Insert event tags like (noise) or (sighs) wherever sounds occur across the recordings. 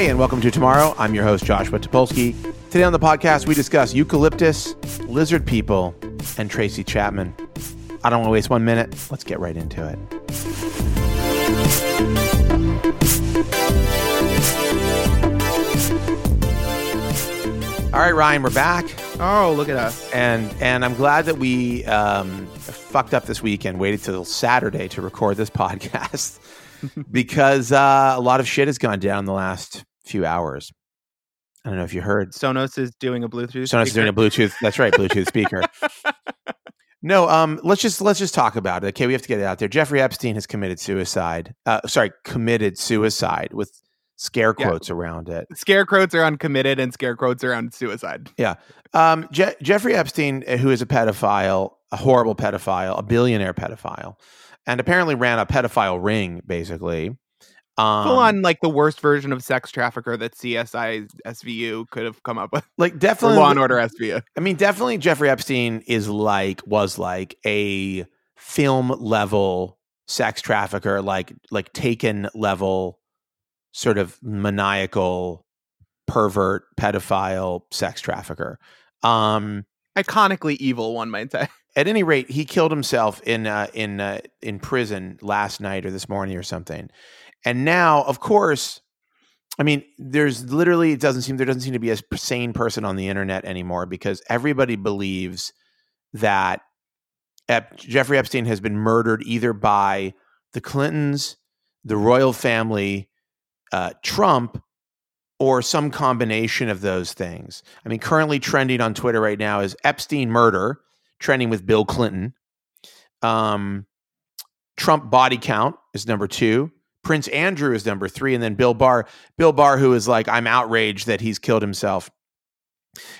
Hey, and welcome to Tomorrow. I'm your host, Joshua Topolsky. Today on the podcast, we discuss eucalyptus, lizard people, and Tracy Chapman. I don't want to waste one minute. Let's get right into it. All right, Ryan, we're back, Oh, look at us. and and I'm glad that we um, fucked up this weekend. Waited till Saturday to record this (laughs) podcast (laughs) because uh, a lot of shit has gone down the last few hours. I don't know if you heard. Sonos is doing a Bluetooth. Sonos is doing a Bluetooth. That's right, Bluetooth speaker. (laughs) No, um, let's just let's just talk about it. Okay, we have to get it out there. Jeffrey Epstein has committed suicide. Uh, sorry, committed suicide with scare Yeah. quotes around it. Scare quotes around committed and scare quotes around suicide. Um, Je- Jeffrey Epstein, uh, who is a pedophile, a horrible pedophile, a billionaire pedophile, and apparently ran a pedophile ring, basically. Um, Full on like the worst version of sex trafficker that CSI SVU could have come up with. like definitely Law and Order SVU. I mean, definitely Jeffrey Epstein is like was like a film level sex trafficker, like like taken level sort of maniacal pervert pedophile sex trafficker. Um Iconically evil, one might say. (laughs) at any rate, he killed himself in uh, in uh, in prison last night or this morning or something. And now, of course, I mean, there's literally it doesn't seem there doesn't seem to be a sane person on the internet anymore because everybody believes that Ep- Jeffrey Epstein has been murdered either by the Clintons, the royal family, uh, Trump, or some combination of those things. I mean, currently trending on Twitter right now is Epstein murder, trending with Bill Clinton. Um, Trump body count is number two. Prince Andrew is number three, and then Bill Barr. Bill Barr, who is like, I'm outraged that he's killed himself.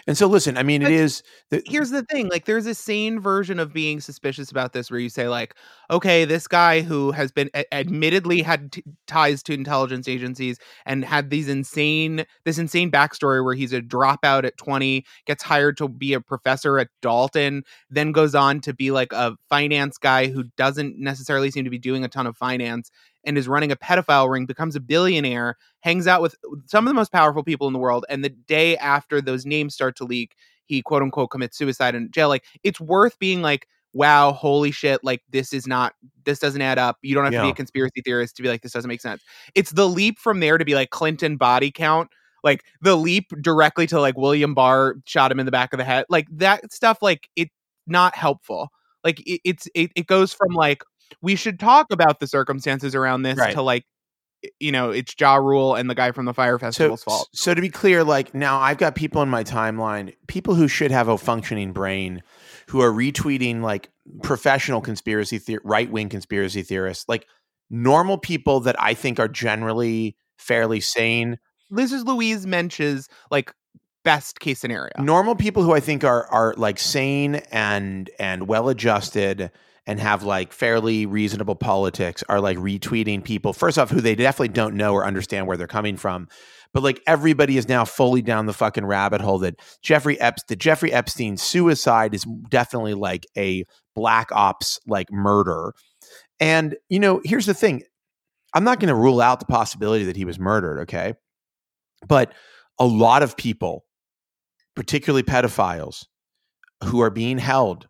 And so, listen, I mean, it But is. The, Here's the thing like, there's a sane version of being suspicious about this where you say, like, okay, this guy who has been a- admittedly had t- ties to intelligence agencies and had these insane, this insane backstory where he's a dropout at 20, gets hired to be a professor at Dalton, then goes on to be like a finance guy who doesn't necessarily seem to be doing a ton of finance and is running a pedophile ring, becomes a billionaire, hangs out with some of the most powerful people in the world. And the day after those names start to leak, he quote unquote commits suicide in jail. Like it's worth being like, wow, holy shit, like this is not, this doesn't add up. You don't have to be a conspiracy theorist to be like, this doesn't make sense. It's the leap from there to be like Clinton body count. Like the leap directly to like William Barr shot him in the back of the head. Like that stuff, like it's not helpful. Like it, it's, it, it goes from like, we should talk about the circumstances around this Right. to like, you know, it's Ja Rule and the guy from the Fyre so, Festival's fault. so to be clear, like now I've got people in my timeline, people who should have a functioning brain, who are retweeting like professional conspiracy theor- right wing conspiracy theorists, like normal people that I think are generally fairly sane. This is Louise Mensch's like best case scenario. normal people who I think are are like sane and and well adjusted and have like fairly reasonable politics are like retweeting people first off who they definitely don't know or understand where they're coming from but like everybody is now fully down the fucking rabbit hole that Jeffrey Epstein the Jeffrey Epstein suicide is definitely like a black ops like murder. And you know here's the thing. I'm not going to rule out the possibility that he was murdered okay? But a lot of people particularly pedophiles who are being held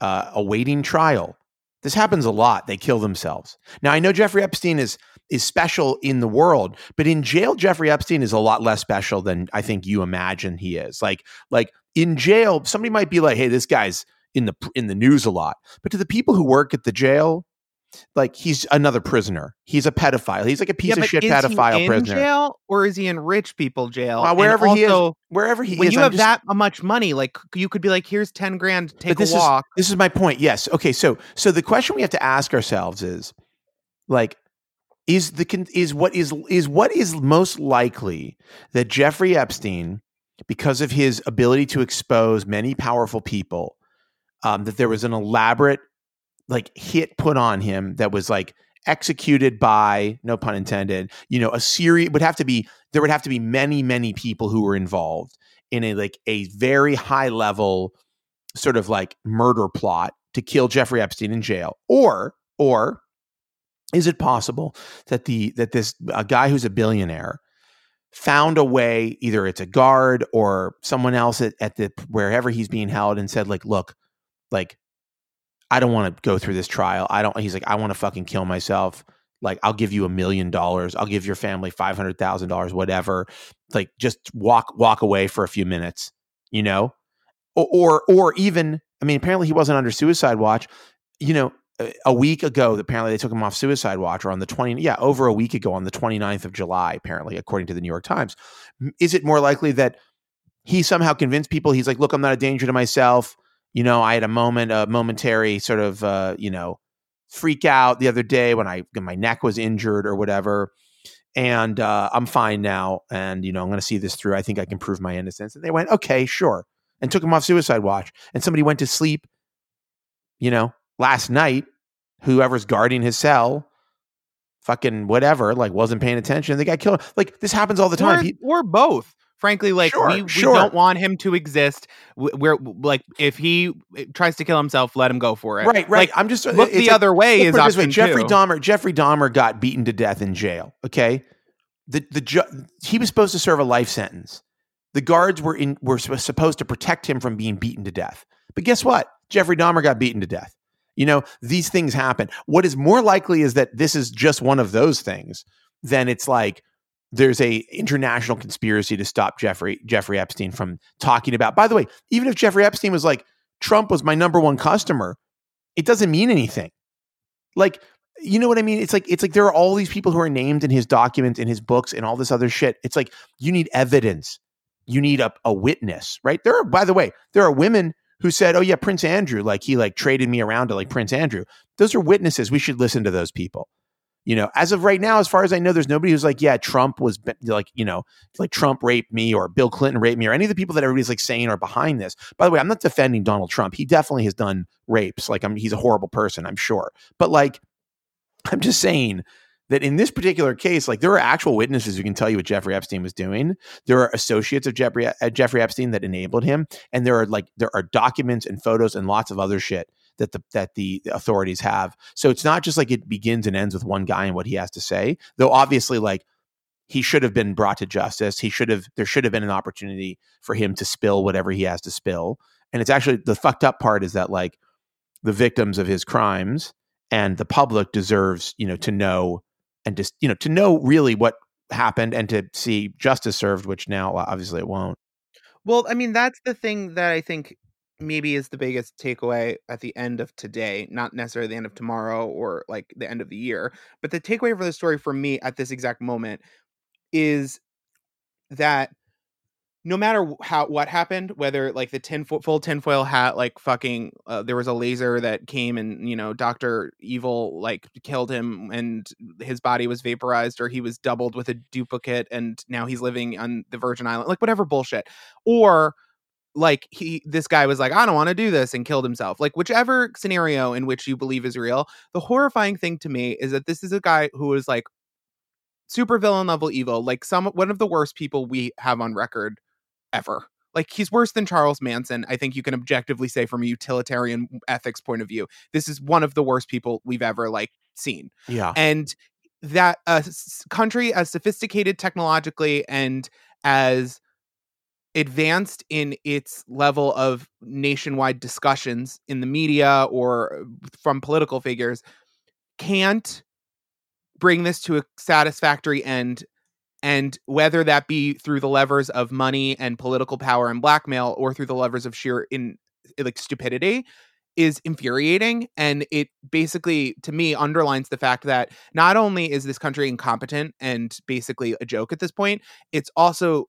uh, awaiting trial. This happens a lot. They kill themselves. Now I know Jeffrey Epstein is is special in the world, but in jail, Jeffrey Epstein is a lot less special than I think you imagine he is. Like like in jail, somebody might be like, "Hey, this guy's in the in the news a lot," but to the people who work at the jail, like he's another prisoner. He's a pedophile. He's like a piece Yeah, of shit is pedophile he in prisoner. jail or is he in rich people jail? Well, wherever he is, Wherever he when is, you I'm have just- that much money, like you could be like, "Here's ten grand, take a this walk." Is, this is my point. Yes. Okay. So so the question we have to ask ourselves is like is the is what is is what is most likely that Jeffrey Epstein because of his ability to expose many powerful people um, that there was an elaborate like hit put on him that was like executed by no pun intended you know a series would have to be there would have to be many many people who were involved in a like a very high level sort of like murder plot to kill Jeffrey Epstein in jail. Or or is it possible that the that this a guy who's a billionaire found a way either it's a guard or someone else at, at the wherever he's being held and said like look like I don't want to go through this trial. I don't. He's like, I want to fucking kill myself. Like, I'll give you a million dollars. I'll give your family five hundred thousand dollars, whatever. Like, just walk walk away for a few minutes, you know, or, or or even. I mean, apparently he wasn't under suicide watch. You know, a week ago, apparently they took him off suicide watch, or on the twenty, yeah, over a week ago on the 29th of July, apparently, according to the New York Times. Is it more likely that he somehow convinced people? He's like, look, I'm not a danger to myself you know, I had a moment, a momentary sort of, uh, you know, freak out the other day when I when my neck was injured or whatever, and uh, I'm fine now. And you know, I'm going to see this through. I think I can prove my innocence. And they went, okay, sure, and took him off suicide watch. And somebody went to sleep, you know, last night. Whoever's guarding his cell fucking whatever, like wasn't paying attention. They got killed. Like this happens all the time. Or, or both frankly like sure, we, we sure. don't want him to exist we're like if he eh, tries to kill himself let him go for it. Right right. Like, i'm just look the like, other way is option way. jeffrey two. dahmer jeffrey dahmer got beaten to death in jail okay? The the ju- he was supposed to serve a life sentence. The guards were in were supposed to protect him from being beaten to death. But guess what? Jeffrey dahmer got beaten to death. You know these things happen. What is more likely is that this is just one of those things than it's like there's a international conspiracy to stop Jeffrey Jeffrey Epstein from talking about. By the way, even if Jeffrey Epstein was like Trump was my number one customer, it doesn't mean anything. Like, you know what I mean? It's like it's like there are all these people who are named in his documents, in his books, and all this other shit. It's like you need evidence. You need a, a witness, right? There are, by the way, there are women who said, "Oh yeah, Prince Andrew, like he like traded me around to like Prince Andrew." Those are witnesses. We should listen to those people you know, as of right now, as far as I know, there's nobody who's like, yeah, Trump was like, you know, like Trump raped me or Bill Clinton raped me or any of the people that everybody's like saying are behind this. By the way, I'm not defending Donald Trump. He definitely has done rapes. Like, I'm, he's a horrible person, I'm sure. But like, I'm just saying that in this particular case, like there are actual witnesses who can tell you what Jeffrey Epstein was doing. There are associates of Jeffrey, uh, Jeffrey Epstein that enabled him, and there are like there are documents and photos and lots of other shit that the that the authorities have. So it's not just like it begins and ends with one guy and what he has to say. Though obviously, like he should have been brought to justice. He should have there should have been an opportunity for him to spill whatever he has to spill. And it's actually the fucked up part is that like the victims of his crimes and the public deserves, you know, to know and just, you know, to know really what happened and to see justice served, which now obviously it won't. Well, I mean, that's the thing that I think maybe is the biggest takeaway at the end of today, not necessarily the end of tomorrow or like the end of the year, but the takeaway for the story for me at this exact moment is that no matter how what happened, whether like the tin full tinfoil hat, like fucking, uh, there was a laser that came and you know Doctor Evil like killed him and his body was vaporized, or he was doubled with a duplicate and now he's living on the Virgin Island, like whatever bullshit, or like he this guy was like i don't want to do this and killed himself. Like whichever scenario in which you believe is real the horrifying thing to me is that this is a guy who is like super villain level evil like some one of the worst people we have on record ever. Like he's worse than charles manson i think you can objectively say from a utilitarian ethics point of view. This is one of the worst people we've ever like seen. Yeah. And that uh, a country as sophisticated technologically and as advanced in its level of nationwide discussions in the media or from political figures can't bring this to a satisfactory end and whether that be through the levers of money and political power and blackmail or through the levers of sheer in like stupidity is infuriating and it basically to me underlines the fact that not only is this country incompetent and basically a joke at this point it's also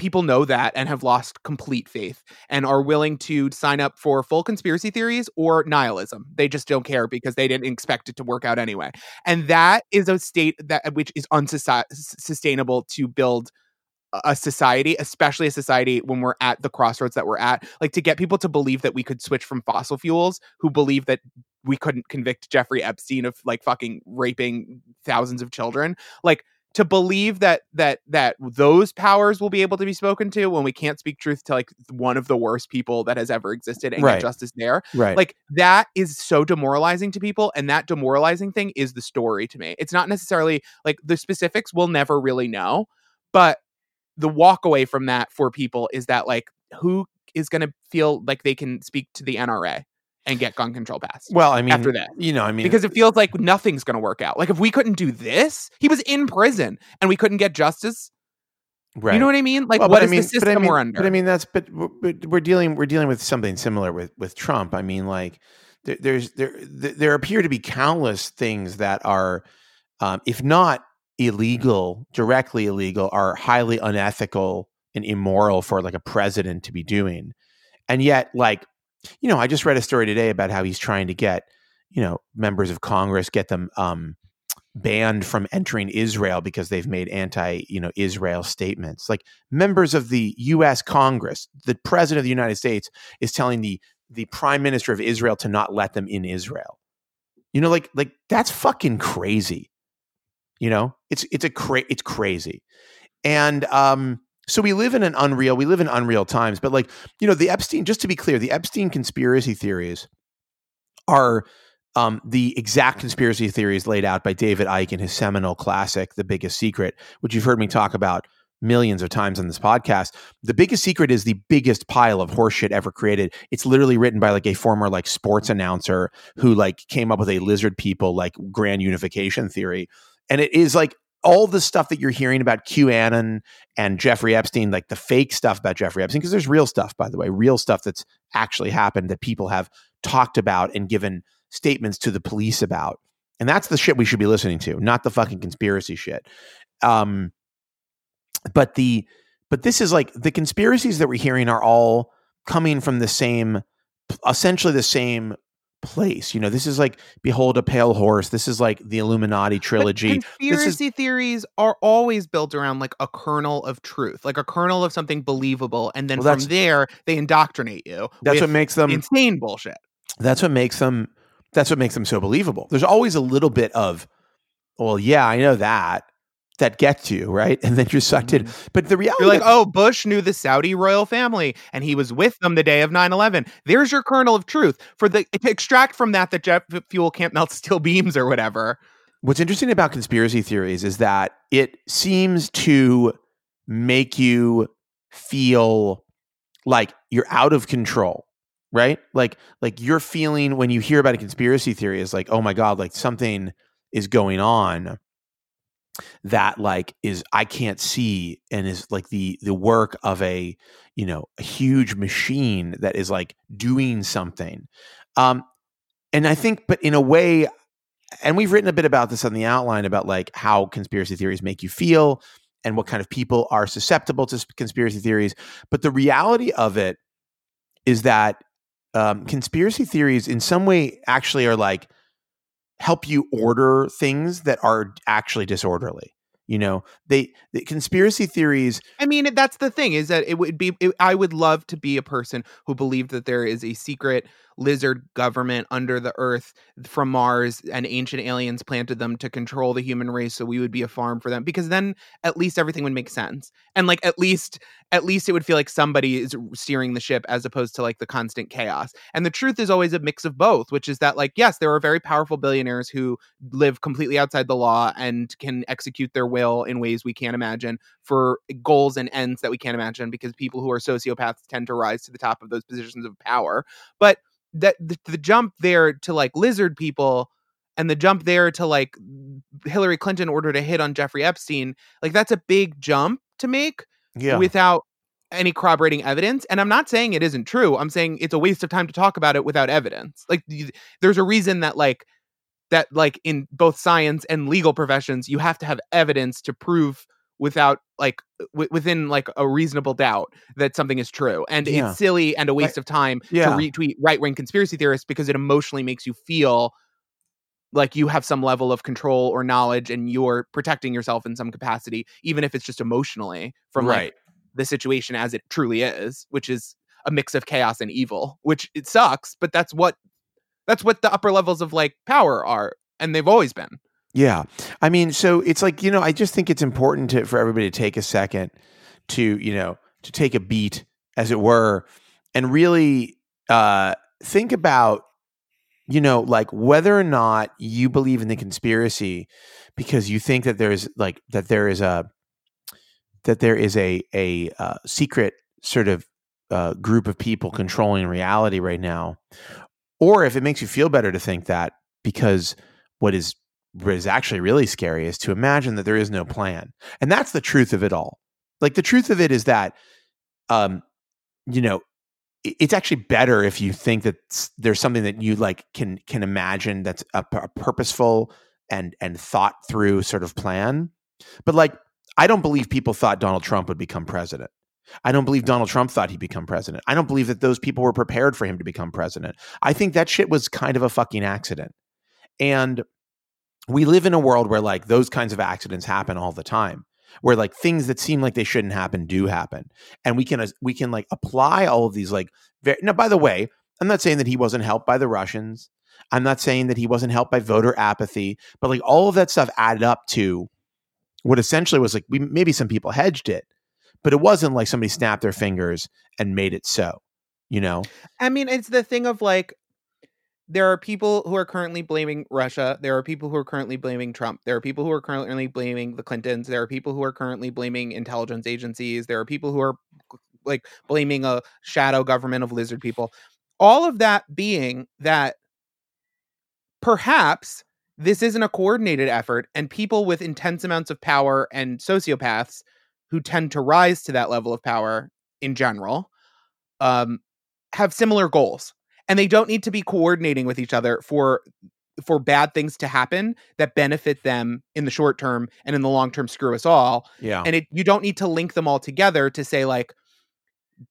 people know that and have lost complete faith and are willing to sign up for full conspiracy theories or nihilism. They just don't care because they didn't expect it to work out anyway. And that is a state that which is unsustainable to build a society, especially a society when we're at the crossroads that we're at, like to get people to believe that we could switch from fossil fuels, who believe that we couldn't convict Jeffrey Epstein of like fucking raping thousands of children. Like to believe that that that those powers will be able to be spoken to when we can't speak truth to like one of the worst people that has ever existed and Right. get justice there Right. like that is so demoralizing to people and that demoralizing thing is the story to me it's not necessarily like the specifics we'll never really know but the walk away from that for people is that like who is going to feel like they can speak to the NRA and get gun control passed well, I mean, after that. you know, I mean, because it feels like nothing's going to work out. Like if we couldn't do this he was in prison and we couldn't get justice. Right. you know what i mean? Like Well, what I mean, the system but I mean, we're under But I mean, that's but, we're- but we're dealing we're dealing with something similar with with Trump. I mean, like there, there's there there appear to be countless things that are, um, if not illegal, directly illegal, are highly unethical and immoral for like a president to be doing, and yet like you know, I just read a story today about how he's trying to get you know members of Congress get them um, banned from entering Israel because they've made anti you know Israel statements. Like members of the U.S. Congress, the president of the United States is telling the the prime minister of Israel to not let them in Israel. You know, like like that's fucking crazy. You know, it's it's a cra- it's crazy, and um, so we live in an unreal we live in unreal times. But like you know, the Epstein. Just to be clear, the Epstein conspiracy theories are um, the exact conspiracy theories laid out by David Icke in his seminal classic, The Biggest Secret, which you've heard me talk about millions of times on this podcast. The Biggest Secret is the biggest pile of horseshit ever created. It's literally written by like a former like sports announcer who like came up with a lizard people like grand unification theory. And it is like all the stuff that you're hearing about QAnon and Jeffrey Epstein, like the fake stuff about Jeffrey Epstein, because there's real stuff, by the way, real stuff that's actually happened that people have talked about and given statements to the police about. And that's the shit we should be listening to, not the fucking conspiracy shit. Um, but the but this is like the conspiracies that we're hearing are all coming from the same, essentially the same place. You know, this is like behold a pale horse. This is like the Illuminati But trilogy. conspiracy theories are always built around like a kernel of truth, like a kernel of something believable, and then Well, from there they indoctrinate you. That's what makes them. insane bullshit. that's what makes them. That's what makes them so believable. There's always a little bit of, well, yeah, I know that. That gets you right, and then you're sucked in. Mm-hmm. But the reality, You're like, oh, Bush knew the Saudi royal family and he was with them the day of 9 11. There's your kernel of truth. For the extract from that that jet fuel can't melt (laughs) steel beams or whatever. What's interesting about conspiracy theories is that it seems to make you feel like you're out of control, right? Like like you're feeling when you hear about a conspiracy theory is like, "Oh my god, like something is going on." That like is I can't see and is like the the work of a you know a huge machine that is like doing something. Um and I think but in a way and we've written a bit about this on the outline about like how conspiracy theories make you feel and what kind of people are susceptible to conspiracy theories but the reality of it is that um, conspiracy theories in some way actually are like help you order things that are actually disorderly you know? They the conspiracy theories I mean, that's the thing is that it would be, it, I would love to be a person who believed that there is a secret lizard government under the earth from Mars and ancient aliens planted them to control the human race so we would be a farm for them because then at least everything would make sense. And like at least at least it would feel like somebody is steering the ship as opposed to like the constant chaos. And the truth is always a mix of both, which is that like yes, there are very powerful billionaires who live completely outside the law and can execute their will in ways we can't imagine for goals and ends that we can't imagine because people who are sociopaths tend to rise to the top of those positions of power. But that the, the jump there to like lizard people and the jump there to like Hillary Clinton ordered a hit on Jeffrey Epstein, like that's a big jump to make yeah without any corroborating evidence. And I'm not saying it isn't true. I'm saying it's a waste of time to talk about it without evidence. Like there's a reason that like that like in both science and legal professions you have to have evidence to prove without like uh, w- within like a reasonable doubt that something is true and Yeah. it's silly and a waste of time yeah to retweet right-wing conspiracy theorists because it emotionally makes you feel like you have some level of control or knowledge and you're protecting yourself in some capacity even if it's just emotionally from like the situation as it truly is which is a mix of chaos and evil which it sucks but that's what That's what the upper levels of like power are, and they've always been. Yeah. I mean, so it's like, you know, I just think it's important to, for everybody to take a second to, you know, to take a beat, as it were, and really uh, think about, you know, like whether or not you believe in the conspiracy because you think that there's like, that there is a, that there is a, a uh, secret sort of uh, group of people controlling reality right now, or if it makes you feel better to think that because what is what is actually really scary is to imagine that there is no plan. And that's the truth of it all. Like the truth of it is that um you know, it's actually better if you think that there's something that you like can can imagine that's a, a purposeful and and thought through sort of plan. But like I don't believe people thought Donald Trump would become president. I don't believe Donald Trump thought he'd become president. I don't believe that those people were prepared for him to become president. I think that shit was kind of a fucking accident. And we live in a world where like those kinds of accidents happen all the time where like things that seem like they shouldn't happen do happen and we can we can like apply all of these like very, now by the way i'm not saying that he wasn't helped by the russians i'm not saying that he wasn't helped by voter apathy but like all of that stuff added up to what essentially was like we maybe some people hedged it but it wasn't like somebody snapped their fingers and made it so you know? I mean it's the thing of like there are people who are currently blaming Russia. There are people who are currently blaming Trump. There are people who are currently blaming the Clintons. There are people who are currently blaming intelligence agencies. There are people who are like blaming a shadow government of lizard people. All of that being that perhaps this isn't a coordinated effort and people with intense amounts of power and sociopaths who tend to rise to that level of power in general um, have similar goals and they don't need to be coordinating with each other for for bad things to happen that benefit them in the short term and in the long term screw us all. Yeah. And it you don't need to link them all together to say like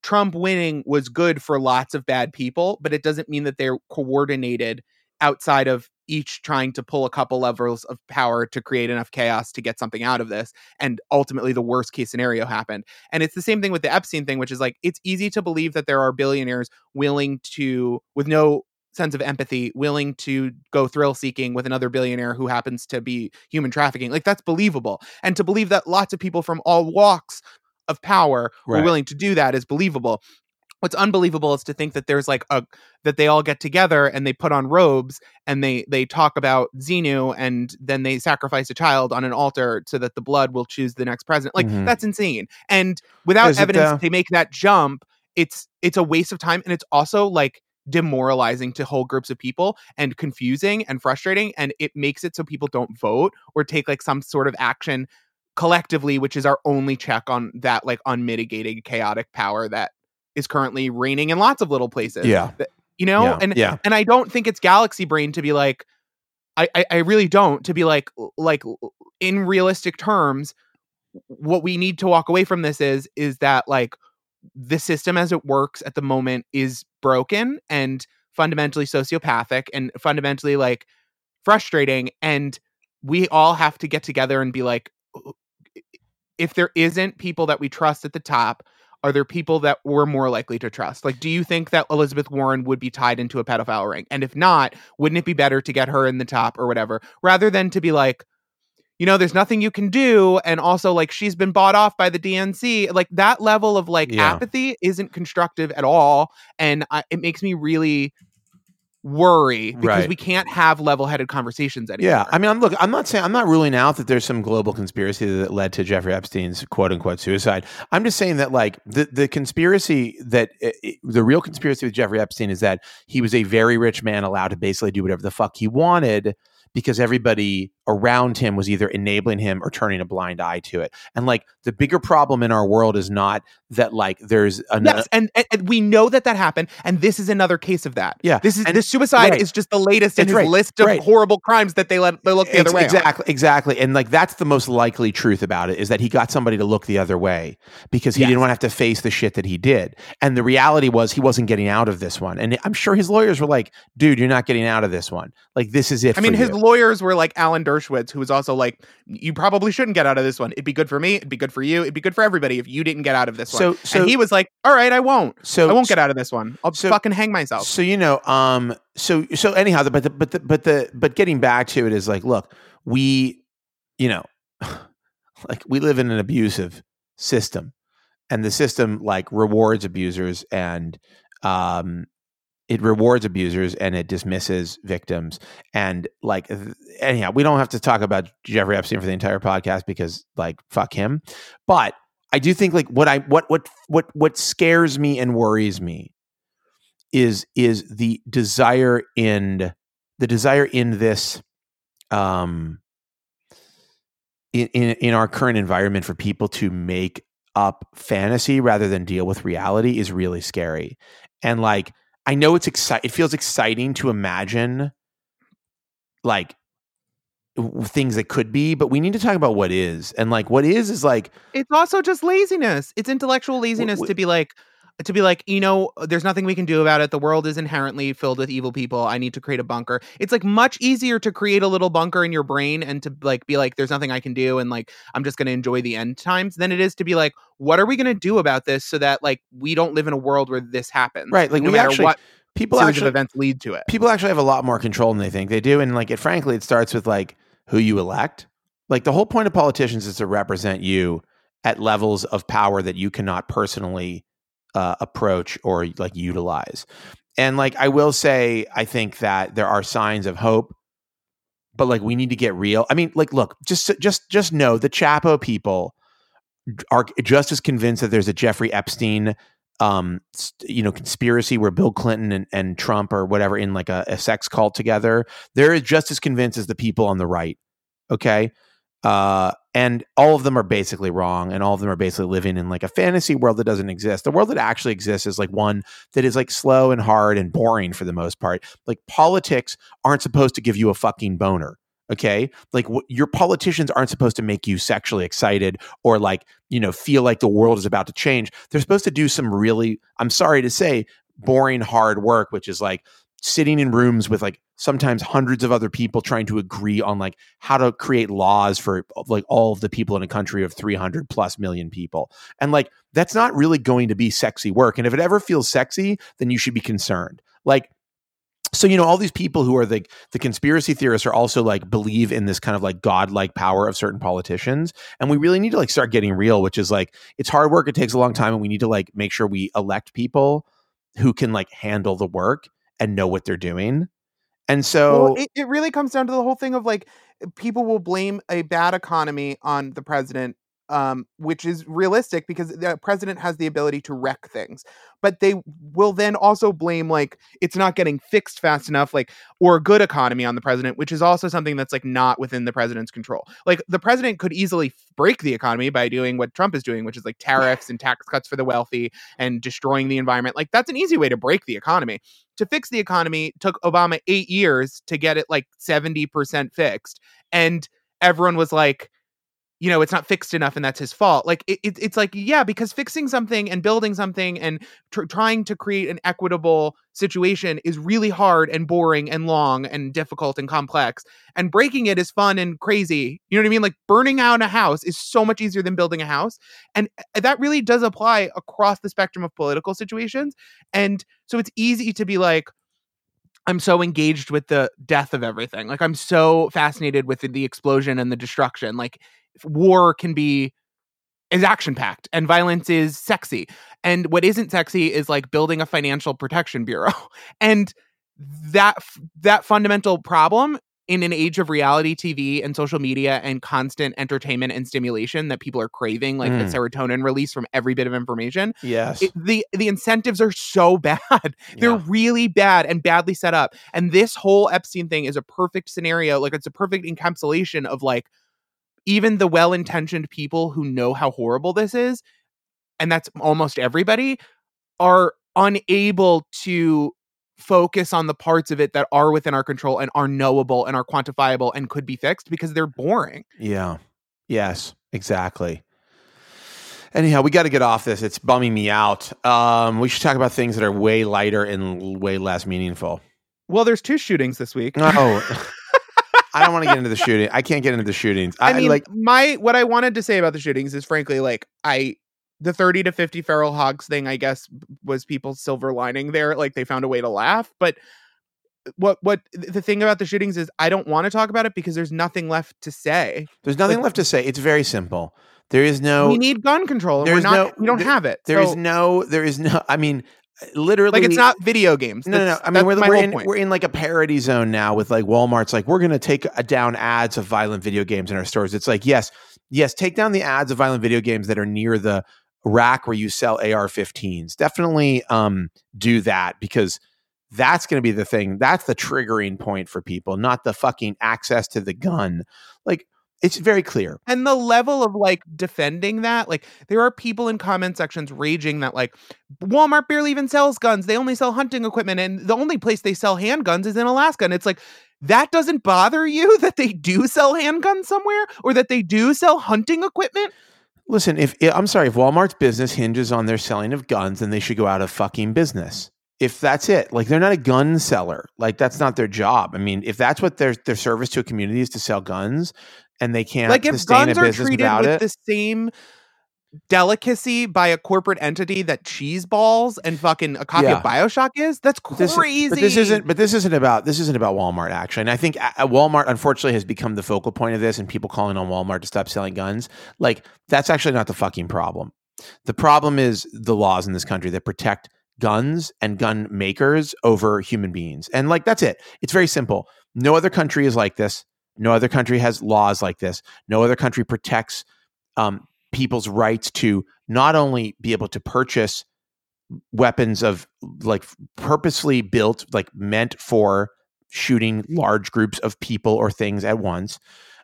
Trump winning was good for lots of bad people, but it doesn't mean that they're coordinated outside of each trying to pull a couple levels of power to create enough chaos to get something out of this. And ultimately, the worst case scenario happened. And it's the same thing with the Epstein thing, which is like, it's easy to believe that there are billionaires willing to, with no sense of empathy, willing to go thrill seeking with another billionaire who happens to be human trafficking. Like, that's believable. And to believe that lots of people from all walks of power right. were willing to do that is believable what's unbelievable is to think that there's like a that they all get together and they put on robes and they they talk about Xenu and then they sacrifice a child on an altar so that the blood will choose the next president. Like mm-hmm. that's insane. And without is evidence it, uh... to make that jump, it's it's a waste of time and it's also like demoralizing to whole groups of people and confusing and frustrating and it makes it so people don't vote or take like some sort of action collectively which is our only check on that like unmitigated chaotic power that is currently reigning in lots of little places. Yeah. You know? Yeah. And yeah. and I don't think it's galaxy brain to be like I, I, I really don't to be like like in realistic terms what we need to walk away from this is is that like the system as it works at the moment is broken and fundamentally sociopathic and fundamentally like frustrating and we all have to get together and be like oh, if there isn't people that we trust at the top are there people that we're more likely to trust? Like, do you think that Elizabeth Warren would be tied into a pedophile ring? And if not, wouldn't it be better to get her in the top or whatever, rather than to be like, you know, there's nothing you can do. And also, like, she's been bought off by the DNC. Like, that level of like yeah. apathy isn't constructive at all. And I, it makes me really worry because right. we can't have level-headed conversations anymore. Yeah, I mean, I'm, look, I'm not saying I'm not ruling out that there's some global conspiracy that led to Jeffrey Epstein's quote unquote suicide. I'm just saying that like the the conspiracy that uh, the real conspiracy with Jeffrey Epstein is that he was a very rich man allowed to basically do whatever the fuck he wanted because everybody around him was either enabling him or turning a blind eye to it. And like the bigger problem in our world is not that like there's an yes, and, and, we know that that happened, and this is another case of that. Yeah, this is and, the suicide right. is just the latest in his right. list of right. horrible crimes that they let they look the other way. Exactly, on. exactly, and like that's the most likely truth about it is that he got somebody to look the other way because he yes. didn't want to have to face the shit that he did. And the reality was he wasn't getting out of this one, and I'm sure his lawyers were like, "Dude, you're not getting out of this one. Like this is it." I mean, his you. lawyers were like Alan Dershowitz Dershowitz, who was also like, "You probably shouldn't get out of this one. It'd be good for me. It'd be good for you. It'd be good for everybody if you didn't get out of this So- one." so- and he was like, "All right, I won't. So I won't get out of this one. I'll so- fucking hang myself." So you know, um, so so anyhow, but the, but the, but the but getting back to it is like, look, we, you know, (laughs) like we live in an abusive system, and the system like rewards abusers and um, it rewards abusers and it dismisses victims. And like anyhow, we don't have to talk about Jeffrey Epstein for the entire podcast because like fuck him, but I do think like what I what what what what scares me and worries me is is the desire in the desire in this um in, in in our current environment for people to make up fantasy rather than deal with reality is really scary. And like i know it's exciting it feels exciting to imagine like w- things that could be but we need to talk about what is and like what is is like it's also just laziness. It's intellectual laziness w- to be like to be like, you know, there's nothing we can do about it. The world is inherently filled with evil people. I need to create a bunker. It's like much easier to create a little bunker in your brain and to like be like, there's nothing I can do and like I'm just gonna enjoy the end times than it is to be like, what are we gonna do about this so that like we don't live in a world where this happens. right like no we matter actually what people series actually of events lead to it. people actually have a lot more control than they think they do and like it frankly it starts with like who you elect like the whole point of politicians is to represent you at levels of power that you cannot personally uh, approach or like utilize. And like i will say i think that there are signs of hope but like we need to get real. I mean like look just just just know the chapo people are just as convinced that there's a jeffrey epstein um you know conspiracy where bill clinton and, and trump or whatever in like a, a sex cult together. They're just as convinced as the people on the right okay uh and all of them are basically wrong and all of them are basically living in like a fantasy world that doesn't exist. The world that actually exists is like one that is like slow and hard and boring for the most part. Like politics aren't supposed to give you a fucking boner okay? Like wh- your politicians aren't supposed to make you sexually excited or like you know feel like the world is about to change. They're supposed to do some really i'm sorry to say boring hard work which is like sitting in rooms with like sometimes hundreds of other people trying to agree on like how to create laws for like all of the people in a country of 300 plus million people. And like that's not really going to be sexy work. And if it ever feels sexy then you should be concerned. Like so you know all these people who are the the conspiracy theorists are also like believe in this kind of like godlike power of certain politicians. And we really need to like start getting real which is like it's hard work. It takes a long time and we need to like make sure we elect people who can like handle the work and know what they're doing. And so well, it, it really comes down to the whole thing of like people will blame a bad economy on the president um, which is realistic because the president has the ability to wreck things. But they will then also blame like it's not getting fixed fast enough like or a good economy on the president which is also something that's like not within the president's control. Like the president could easily break the economy by doing what trump is doing which is like tariffs and tax cuts for the wealthy and destroying the environment. Like that's an easy way to break the economy. To fix the economy took Obama eight years to get it like 70% fixed. And everyone was like, you know, it's not fixed enough and that's his fault. Like, it, it- it's like, yeah, because fixing something and building something and tr- trying to create an equitable situation is really hard and boring and long and difficult and complex. And breaking it is fun and crazy. You know what I mean? Like, burning out a house is so much easier than building a house. And uh, that really does apply across the spectrum of political situations. And so it's easy to be like, I'm so engaged with the death of everything. Like I'm so fascinated with the, explosion and the destruction. Like war can be is action packed and violence is sexy. And what isn't sexy is like building a financial protection bureau. (laughs) And that that fundamental problem in an age of reality TV and social media and constant entertainment and stimulation that people are craving, like the Mm. serotonin release from every bit of information, yes it, the the incentives are so (laughs) bad. They're Yeah. really bad and badly set up. And this whole Epstein thing is a perfect scenario. Like it's a perfect encapsulation of like even the well-intentioned people who know how horrible this is, and that's almost everybody, are unable to focus on the parts of it that are within our control and are knowable and are quantifiable and could be fixed because they're boring. Yeah. Yes, exactly. Anyhow, we got to get off this. It's bumming me out. Um, we should talk about things that are way lighter and way less meaningful. Well, there's two shootings this week. Oh, (laughs) (laughs) I don't want to get into the shooting. I can't get into the shootings. I, I mean, like my what I wanted to say about the shootings is frankly like I the 30 to 50 feral hogs thing I guess was people's silver lining there like they found a way to laugh but uh, what what the thing about the shootings is I don't want to talk about it because there's nothing left to say. there's nothing like- left to say. It's very simple. There is no we need gun control there's not no- we don't there- have it. There is So, no there is no I mean literally like it's not video games. No, no, no. I mean, we're, we're in point. we're in like a parody zone now with like Walmart's like we're going to take down ads of violent video games in our stores. It's like yes, yes, take down the ads of violent video games that are near the rack where you sell AR-15s. Definitely um, do that because that's going to be the thing. That's the triggering point for people, not the fucking access to the gun. Like it's very clear. and the level of like defending that like there are people in comment sections raging that like walmart barely even sells guns they only sell hunting equipment and the only place they sell handguns is in alaska and it's like that doesn't bother you (laughs) that they do sell handguns somewhere or that they do sell hunting equipment Listen, if I'm sorry, if Walmart's business hinges on their selling of guns, then they should go out of fucking business. If that's it, like they're not a gun seller, like that's not their job. I mean, if that's what their their service to a community is to sell guns, and they can't like if guns are treated with it, the same delicacy by a corporate entity that cheese balls and fucking a copy Yeah. of bioshock is that's But this, crazy but this isn't. But this isn't about. This isn't about Walmart actually. And I think uh, Walmart unfortunately has become the focal point of this, and people calling on Walmart to stop selling guns. Like that's actually not the fucking problem. The problem is the laws in this country that protect guns and gun makers over human beings. And like that's it. It's very simple. No other country is like this. No other country has laws like this. No other country protects um, people's rights to not only be able to purchase weapons of like purposely built, like meant for shooting large groups of people or things at once,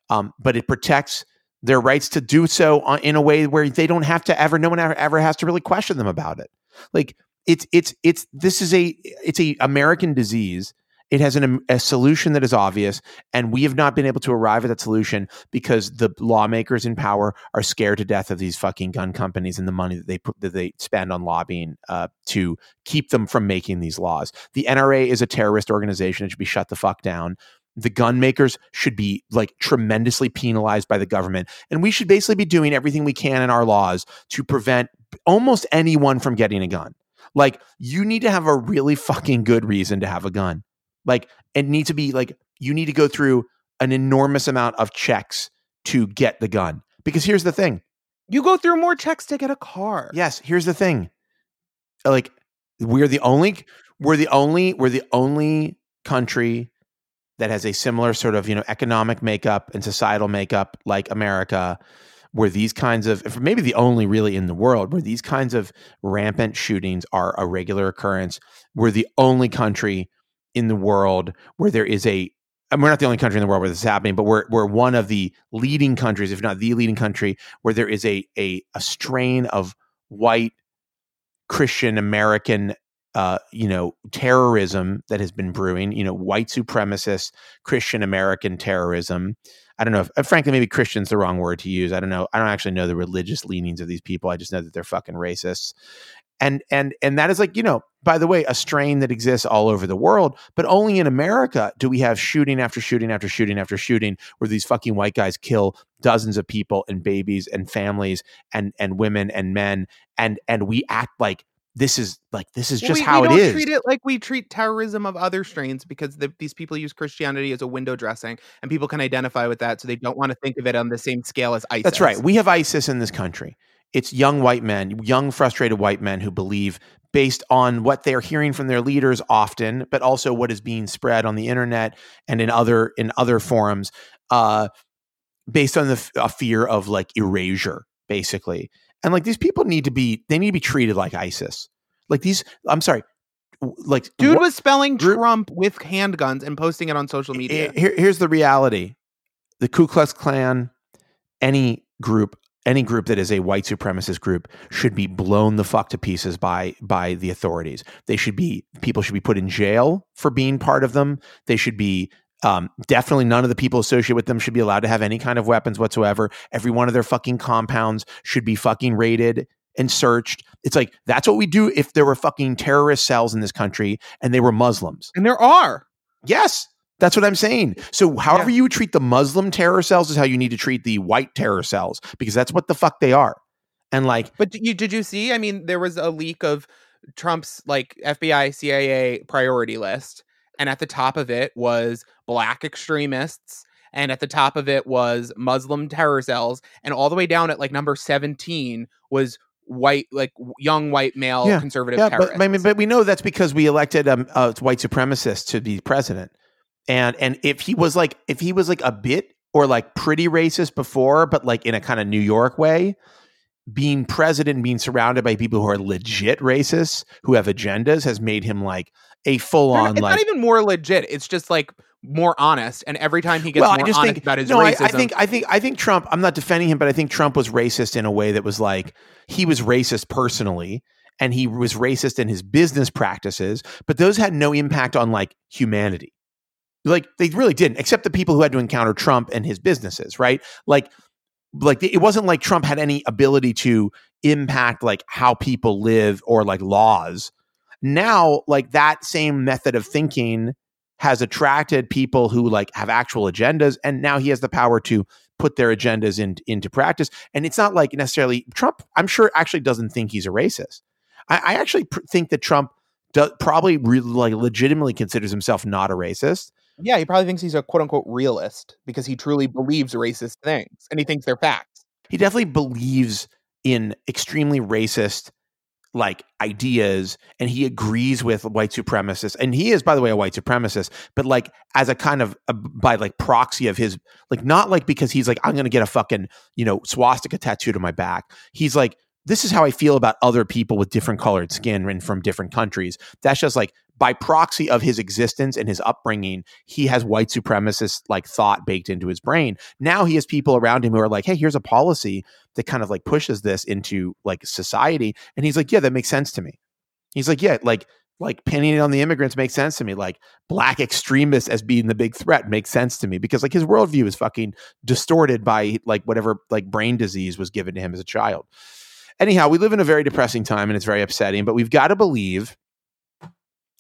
um, but it protects their rights to do so on, in a way where they don't have to ever, no one ever, ever has to really question them about it. Like it's it's it's this is a it's a American disease. It has an, a solution that is obvious, and we have not been able to arrive at that solution because the lawmakers in power are scared to death of these fucking gun companies and the money that they put that they spend on lobbying uh, to keep them from making these laws. The NRA is a terrorist organization; it should be shut the fuck down. The gun makers should be like tremendously penalized by the government, and we should basically be doing everything we can in our laws to prevent almost anyone from getting a gun. Like you need to have a really fucking good reason to have a gun. Like it needs to be like you need to go through an enormous amount of checks to get the gun. Because here's the thing. you go through more checks to get a car Yes, here's the thing. Like we're the only we're the only we're the only country that has a similar sort of, you know, economic makeup and societal makeup like America where these kinds of maybe the only really in the world where these kinds of rampant shootings are a regular occurrence. We're the only country in the world where there is a and we're not the only country in the world where this is happening, but we're we're one of the leading countries, if not the leading country, where there is a a, a strain of white Christian American uh, you know, terrorism that has been brewing, you know, white supremacist Christian American terrorism. I don't know if, frankly, maybe Christian's the wrong word to use. I don't know. I don't actually know the religious leanings of these people. I just know that they're fucking racists. And and and that is like, you know, by the way, a strain that exists all over the world, but only in America do we have shooting after shooting after shooting after shooting where these fucking white guys kill dozens of people and babies and families and and women and men and and we act like this is like this is just we, how we don't is. treat it like we treat terrorism of other strains because the, these people use Christianity as a window dressing, and people can identify with that, so they don't want to think of it on the same scale as ISIS. That's right. We have ISIS in this country. It's young white men, young frustrated white men who believe based on what they're hearing from their leaders often, but also what is being spread on the internet and in other in other forums, uh, based on the a fear of like erasure, basically. And like these people need to be they need to be treated like ISIS. Like these, I'm sorry, like Dude wha- was spelling Group- Trump with handguns and posting it on social media. Here, here's the reality: the Ku Klux Klan, any group, any group that is a white supremacist group, should be blown the fuck to pieces by by the authorities. They should be people should be put in jail for being part of them. They should be. Um, definitely none of the people associated with them should be allowed to have any kind of weapons whatsoever. Every one of their fucking compounds should be fucking raided and searched. It's like that's what we do if there were fucking terrorist cells in this country and they were Muslims. and there are. Yes. That's what I'm saying. So, however Yeah. you treat the Muslim terror cells is how you need to treat the white terror cells because that's what the fuck they are. And like, But did you did you see? I mean, there was a leak of Trump's like FBI CIA priority list, and at the top of it was black extremists, and at the top of it was Muslim terror cells, and all the way down at like number seventeen was white, like young white male Yeah. conservative yeah, terrorists. but I mean, but we know that's because we elected um, a white supremacist to be president. And and if he was like if he was like a bit or like pretty racist before, but like in a kind of New York way, being president, being surrounded by people who are legit racists who have agendas, has made him like a full on it's like not even more legit. It's just like more honest. And every time he gets well, more I just honest think about his no, I, racism, I think I think I think Trump. I'm not defending him, but I think Trump was racist in a way that was like he was racist personally, and he was racist in his business practices, but those had no impact on like humanity. Like they really didn't, except the people who had to encounter Trump and his businesses, right? Like, like it wasn't like Trump had any ability to impact like how people live or like laws. Now, like that same method of thinking has attracted people who like have actual agendas and now he has the power to put their agendas in, into practice and it's not like necessarily trump i'm sure actually doesn't think he's a racist i, I actually pr- think that trump do, probably like legitimately considers himself not a racist yeah, he probably thinks he's a quote unquote realist because he truly mm-hmm. believes racist things and he thinks they're facts. he definitely believes in extremely racist like ideas and he agrees with white supremacists and he is by the way a white supremacist but like as a kind of a, by like proxy of his like not like because he's like i'm going to get a fucking you know swastika tattooed on my back he's like this is how i feel about other people with different colored mm-hmm. skin and from different countries. That's just like by proxy of his existence and his upbringing he has white supremacist like thought baked into his brain. Now he has people around him who are like hey here's a policy that kind of like pushes this into like society. And he's like yeah that makes sense to me. He's like yeah like like pinning it on the immigrants makes sense to me. Like black extremists as being the big threat makes sense to me. Because like his worldview is fucking distorted by like whatever like brain disease was given to him as a child anyhow we live in a very depressing time and it's very upsetting but we've got to believe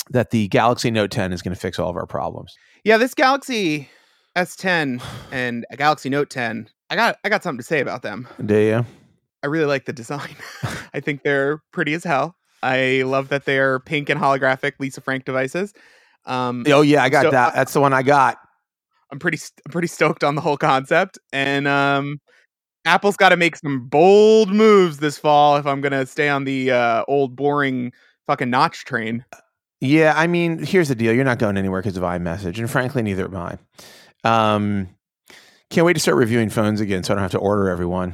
that the galaxy note 10 is going to fix all of our problems Yeah, this Galaxy S10 and a Galaxy Note 10, I got I got something to say about them. do you I really like the design. (laughs) (laughs) I think they're pretty as hell. I love that they're pink and holographic Lisa Frank devices. Um, oh yeah i got So, that that's the one i got I'm pretty I'm pretty stoked on the whole concept, and um, Apple's got to make some bold moves this fall if I'm gonna stay on the uh, old boring fucking notch train. Yeah, I mean, here's the deal. You're not going anywhere because of iMessage, and frankly, neither am I. Um, can't wait to start reviewing phones again, so I don't have to order everyone.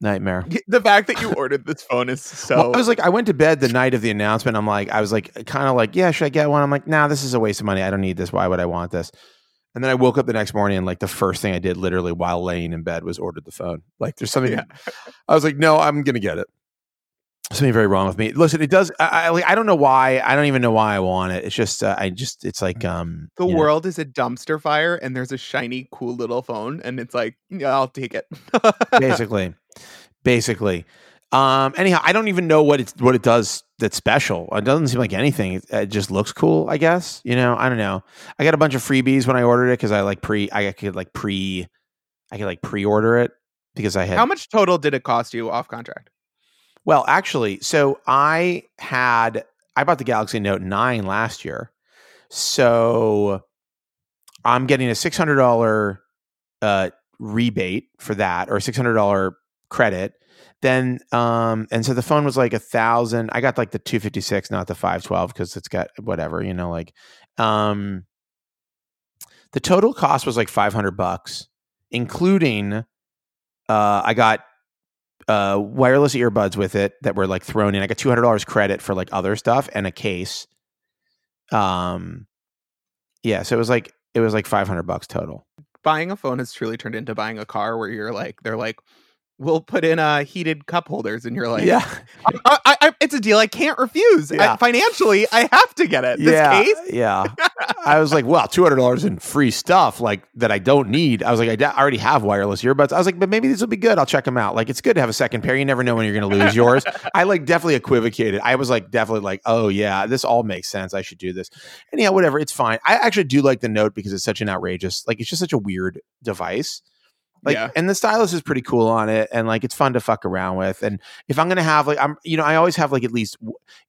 Nightmare. The fact that you (laughs) ordered this phone is so. Well, I was like, I went to bed the night of the announcement. I'm like, I was like, kind of like, yeah, should I get one? I'm like, nah, this is a waste of money. I don't need this. Why would I want this? And then I woke up the next morning and like the first thing I did, literally while laying in bed, was ordered the phone. Like, there's something. Yeah. I was like, no, I'm gonna get it. Something very wrong with me. Listen, it does. I, I like. I don't know why. I don't even know why I want it. It's just. Uh, I just. It's like. Um. the you know, world is a dumpster fire, and there's a shiny, cool little phone, and it's like, yeah, I'll take it. (laughs) basically basically um anyhow i don't even know what it what it does that's special. It doesn't seem like anything. It, it just looks cool i guess you know? I don't know. I got a bunch of freebies when i ordered it because i like pre i could like pre i could like pre-order it because i had How much total did it cost you off contract? well actually so i had i bought the galaxy note 9 last year. So i'm getting a $600 uh rebate for that or $600 credit then um and so the phone was like a thousand i got like the 256 not the 512 because it's got whatever you know like um the total cost was like 500 bucks including uh i got uh wireless earbuds with it that were like thrown in. I got $200 credit for like other stuff and a case. Um yeah so it was like it was like 500 bucks total. Buying a phone has truly turned into buying a car, where you're like, they're like, we'll put in uh heated cup holders and you're like yeah, I, I, I, it's a deal i can't refuse Yeah. Financially i have to get it this yeah, case yeah. (laughs) I was like, well, two hundred dollars in free stuff like that I don't need. I was like, I already have wireless earbuds. I was like, but maybe these will be good. I'll check them out. Like, it's good to have a second pair. You never know when you're going to lose yours. (laughs) I like definitely equivocated. I was like, definitely like, oh yeah, this all makes sense. I should do this. And yeah, whatever. It's fine. I actually do like the Note because it's such an outrageous, like, it's just such a weird device. Like, Yeah. and the stylus is pretty cool on it, and like it's fun to fuck around with. And if I'm gonna have like, I'm, you know, I always have like at least,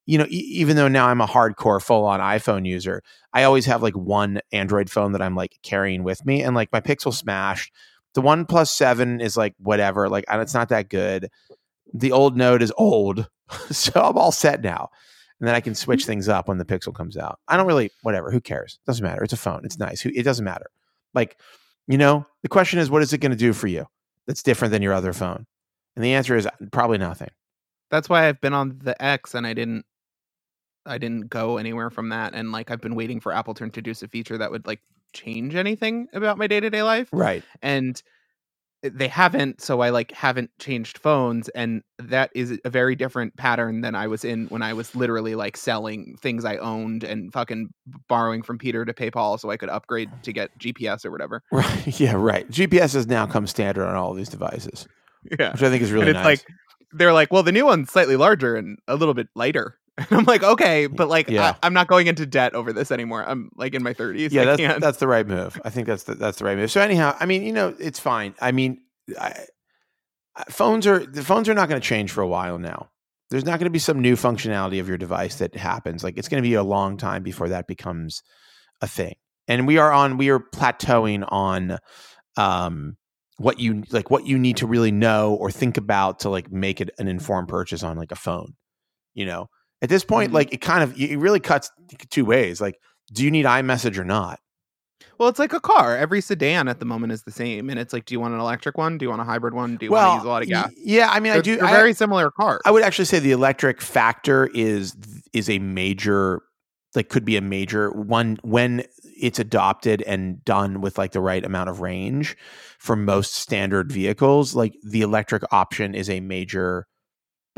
you know, e- even though now I'm a hardcore full on iPhone user, I always have like one Android phone that I'm like carrying with me, and like my Pixel smashed. The OnePlus Seven is like whatever, like it's not that good. The old Note is old, (laughs) so I'm all set now. And then I can switch things up when the Pixel comes out. I don't really, whatever. Who cares? Doesn't matter. It's a phone. It's nice. Who- It doesn't matter. Like, you know, the question is, what is it going to do for you that's different than your other phone? And the answer is uh, probably nothing. that's why i've been on the x and i didn't i didn't go anywhere from that and like i've been waiting for apple to introduce a feature that would like change anything about my day-to-day life Right. and they haven't so i like haven't changed phones and that is a very different pattern than i was in when i was literally like selling things i owned and fucking borrowing from peter to paypal so i could upgrade to get gps or whatever (laughs) Right. Yeah. Right. GPS has now come standard on all these devices, yeah which I think is really and it's nice. like they're like well the new one's slightly larger and a little bit lighter and (laughs) i'm like okay but like Yeah. I, i'm not going into debt over this anymore i'm like in my 30s yeah, I that's can't. that's the right move. I think that's the, that's the right move. So anyhow, I mean, you know, it's fine. I mean, I- phones are the phones are not going to change for a while now. There's not going to be some new functionality of your device that happens. Like it's going to be a long time before that becomes a thing. And we are on we are plateauing on um what you like what you need to really know or think about to like make it an informed purchase on like a phone. You know, at this point, Mhm. like it kind of it really cuts two ways. Like, do you need iMessage or not? well it's like a car every sedan at the moment is the same and it's like do you want an electric one do you want a hybrid one do you want to use a lot of gas yeah. I mean, I They're- do. they're I, very similar cars I would actually say the electric factor is is a major like could be a major one when it's adopted and done with like the right amount of range for most standard vehicles like the electric option is a major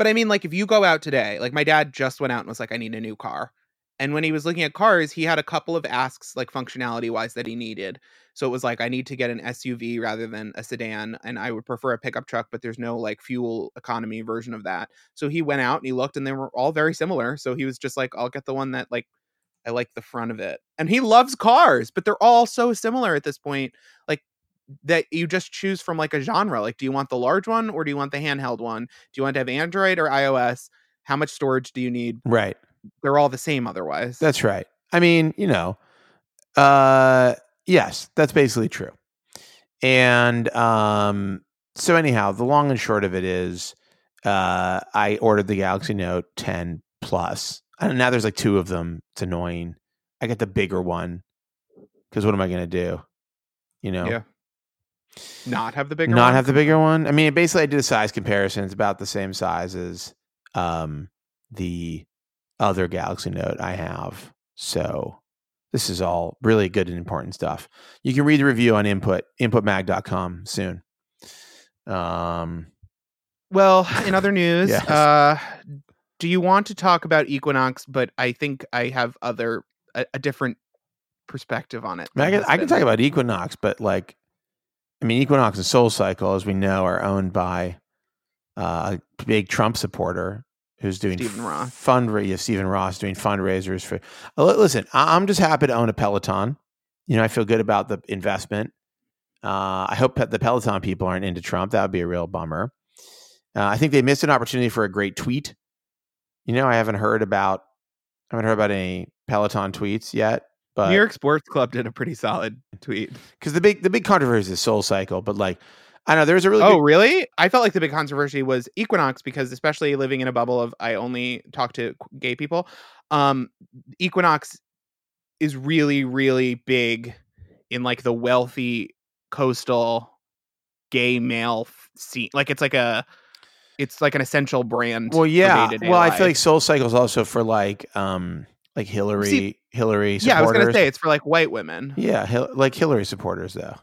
But I mean, like, if you go out today, like, my dad just went out and was like, I need a new car. And when he was looking at cars, he had a couple of asks, like, functionality wise, that he needed. So it was like, I need to get an SUV rather than a sedan. And I would prefer a pickup truck, but there's no, like, fuel economy version of that. So he went out and he looked, and they were all very similar. So he was just like, I'll get the one that, like, I like the front of it. And he loves cars, but they're all so similar at this point. Like, that you just choose from like a genre. Like, do you want the large one or do you want the handheld one? Do you want to have Android or iOS? How much storage do you need? right They're all the same otherwise. that's right i mean you know uh yes that's basically true and um so anyhow the long and short of it is uh i ordered the galaxy note 10 plus and now there's like two of them it's annoying i get the bigger one because what am i going to do you know Yeah. Not have the bigger one. not one? have the bigger one i mean basically i did a size comparison it's about the same size as um the other galaxy note i have so this is all really good and important stuff you can read the review on input inputmag.com soon um Well, (laughs) in other news, Yes. uh, do you want to talk about Equinox? But I think I have other a, a different perspective on it. I, mean, I can, I can talk about equinox but like i mean equinox and soul cycle as we know are owned by uh, a big trump supporter who's doing Stephen Ross. fundraise yeah, Stephen Ross doing fundraisers for. Uh, li- listen, I- I'm just happy to own a Peloton. You know, I feel good about the investment. Uh, I hope pe- the Peloton people aren't into Trump. That would be a real bummer. Uh, I think they missed an opportunity for a great tweet. You know, I haven't heard about I haven't heard about any Peloton tweets yet, but New York Sports Club did a pretty solid tweet. (laughs) because the big the big controversy is Soul Cycle, but like I know there's a really Oh, good, really? I felt like the big controversy was Equinox because, especially living in a bubble of I only talk to gay people, um, Equinox is really, really big in like the wealthy coastal gay male scene. Like it's like a, it's like an essential brand. well, yeah. Well, I feel like. Soul Cycle is also for like um like Hillary Hillary supporters. yeah, I was gonna say it's for like white women. Yeah, Hil- like Hillary supporters though.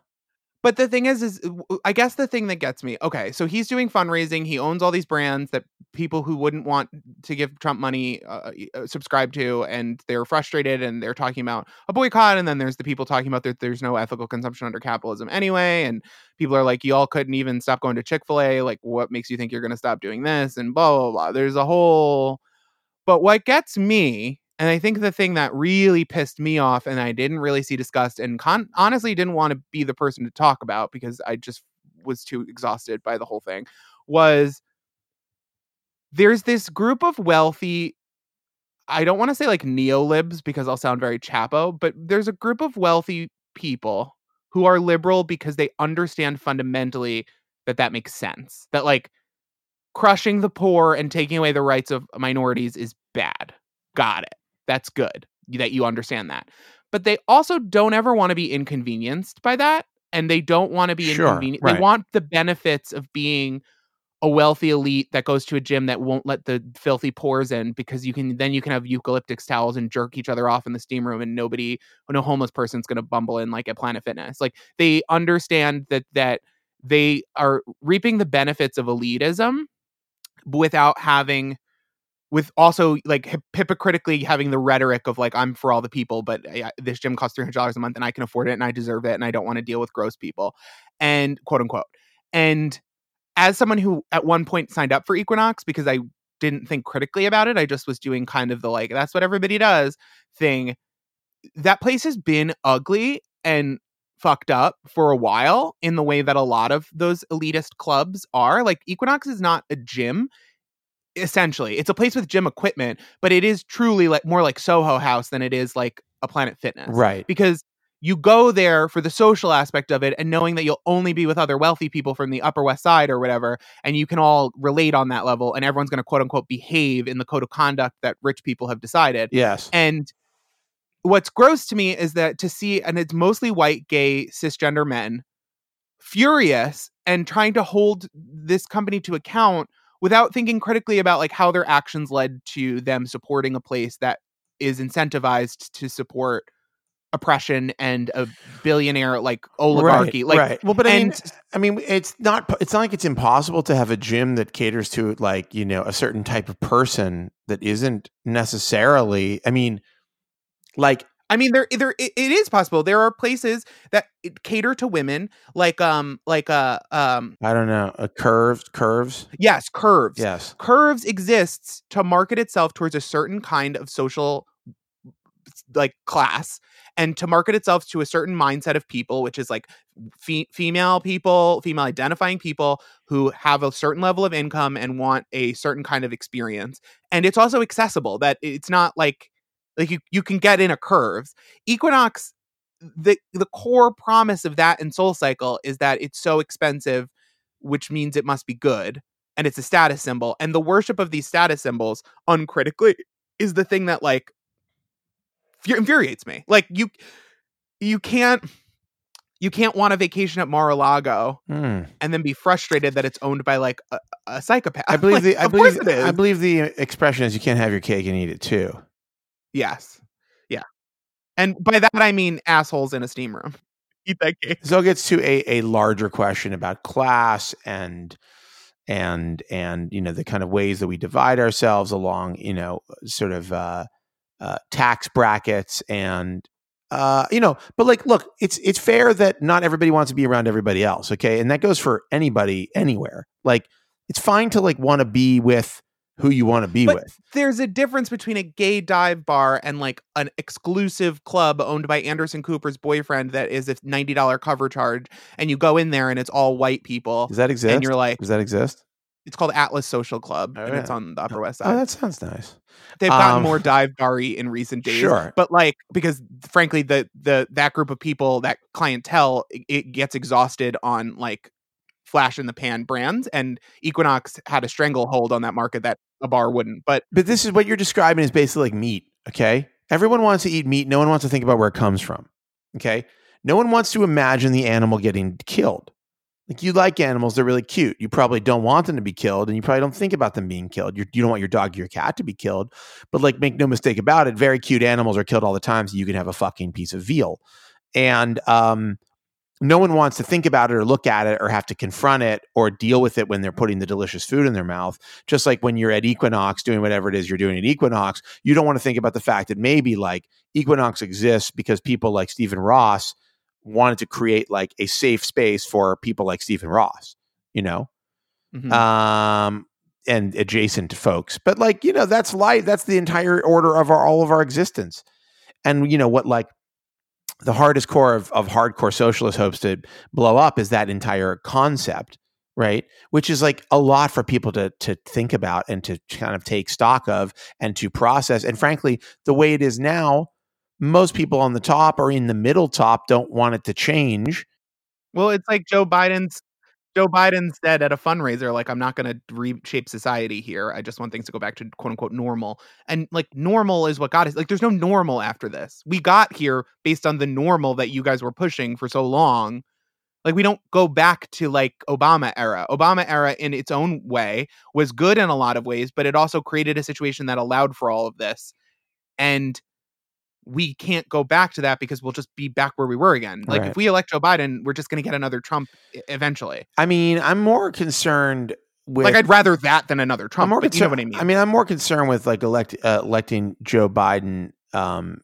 But the thing is, is I guess the thing that gets me. Okay, so he's doing fundraising. He owns all these brands that people who wouldn't want to give Trump money uh, uh, subscribe to, and they're frustrated and they're talking about a boycott. And then there's the people talking about that there's no ethical consumption under capitalism anyway. And people are like, y'all couldn't even stop going to Chick Fil A. Like, what makes you think you're going to stop doing this? And blah blah blah. There's a whole. But what gets me and I think the thing that really pissed me off and I didn't really see discussed and con- honestly didn't want to be the person to talk about because I just was too exhausted by the whole thing was there's this group of wealthy I don't want to say like neolibs because I'll sound very chapo, but there's a group of wealthy people who are liberal because they understand fundamentally that that makes sense. That like crushing the poor and taking away the rights of minorities is bad. Got it. That's good that you understand that. But they also don't ever want to be inconvenienced by that. And they don't want to be Sure, inconvenienced. right. They want the benefits of being a wealthy elite that goes to a gym that won't let the filthy pores in because you can then you can have eucalyptus towels and jerk each other off in the steam room and nobody no homeless person's going to bumble in like at Planet Fitness. Like they understand that that they are reaping the benefits of elitism without having with also like hip- hypocritically having the rhetoric of like I'm for all the people, but uh, this gym costs three hundred dollars a month and I can afford it and I deserve it and I don't want to deal with gross people, and quote unquote. And as someone who at one point signed up for Equinox because I didn't think critically about it, I just was doing kind of the like that's what everybody does thing. That place has been ugly and fucked up for a while in the way that a lot of those elitist clubs are. Like Equinox is not a gym essentially. It's a place with gym equipment, but it is truly like more like Soho House than it is like a Planet Fitness. Right. Because you go there for the social aspect of it and knowing that you'll only be with other wealthy people from the Upper West Side or whatever, and you can all relate on that level, and everyone's going to quote unquote behave in the code of conduct that rich people have decided. Yes. And what's gross to me is that to see, and it's mostly white, gay, cisgender men, furious and trying to hold this company to account without thinking critically about like how their actions led to them supporting a place that is incentivized to support oppression and a billionaire like oligarchy. right, like right. Well, but I mean, I mean, it's not. It's not like it's impossible to have a gym that caters to like you know a certain type of person that isn't necessarily. I mean, like I mean, there, there, it, it is possible. There are places that cater to women, like, um, like, uh, um, I don't know, a curves, curves. yes, curves. Yes. Curves exists to market itself towards a certain kind of social like class and to market itself to a certain mindset of people which is like fe- female people female identifying people who have a certain level of income and want a certain kind of experience and it's also accessible that it's not like like you, you can get in a curves equinox the the core promise of that in soul cycle is that it's so expensive which means it must be good and it's a status symbol and the worship of these status symbols uncritically is the thing that like fu- infuriates me like you you can't you can't want a vacation at Mar-a-Lago Hmm. and then be frustrated that it's owned by like a, a psychopath. I (laughs) believe Like, the. I believe. I believe the expression is you can't have your cake and eat it too. Yes, yeah, and by that I mean assholes in a steam room. (laughs) Eat that cake. So it gets to a, a larger question about class and and and you know the kind of ways that we divide ourselves along you know sort of uh, uh, tax brackets and uh, you know but like look it's it's fair that not everybody wants to be around everybody else okay? And that goes for anybody anywhere. Like it's fine to like want to be with who you want to be But with There's a difference between a gay dive bar and like an exclusive club owned by Anderson Cooper's boyfriend that is a ninety dollar cover charge, and you go in there and it's all white people, does that exist and you're like, does that exist it's called Atlas Social Club, Oh, and it's on the Upper West Side. oh that sounds nice They've gotten um, more dive bar in recent days. Sure. But like because frankly the the that group of people, that clientele, it, it gets exhausted on like flash in the pan brands and Equinox had a stranglehold on that market that a bar wouldn't. But But this is what you're describing is basically like meat. Okay. Everyone wants to eat meat. No one wants to think about where it comes from. Okay. No one wants to imagine the animal getting killed. Like you like animals, they're really cute. You probably don't want them to be killed, and you probably don't think about them being killed. You're, you don't want your dog or your cat to be killed. But like, make no mistake about it, very cute animals are killed all the time. So you can have a fucking piece of veal. And um, no one wants to think about it or look at it or have to confront it or deal with it when they're putting the delicious food in their mouth. Just like when you're at Equinox doing whatever it is you're doing at Equinox, you don't want to think about the fact that maybe like Equinox exists because people like Stephen Ross wanted to create like a safe space for people like Stephen Ross, you know? Mhm. Um and adjacent folks. But like, you know, that's life. That's the entire order of our all of our existence. And you know what like the hardest core of, of hardcore socialist hopes to blow up is that entire concept, right? Which is like a lot for people to to think about and to kind of take stock of and to process. And frankly, the way it is now, most people on the top or in the middle top don't want it to change. Well, it's like Joe Biden's Joe Biden said at a fundraiser, like, I'm not going to reshape society here. I just want things to go back to quote unquote normal. And like, normal is what got us. Like, there's no normal after this. We got here based on the normal that you guys were pushing for so long. Like, we don't go back to like Obama era. Obama era, in its own way, was good in a lot of ways, but it also created a situation that allowed for all of this. And we can't go back to that because we'll just be back where we were again. Like Right. if we elect Joe Biden, we're just going to get another Trump eventually. I mean, I'm more concerned with like I'd rather that than another I'm Trump. more but you know concerned. what I mean? I'm more concerned with like elect uh, electing Joe Biden, um,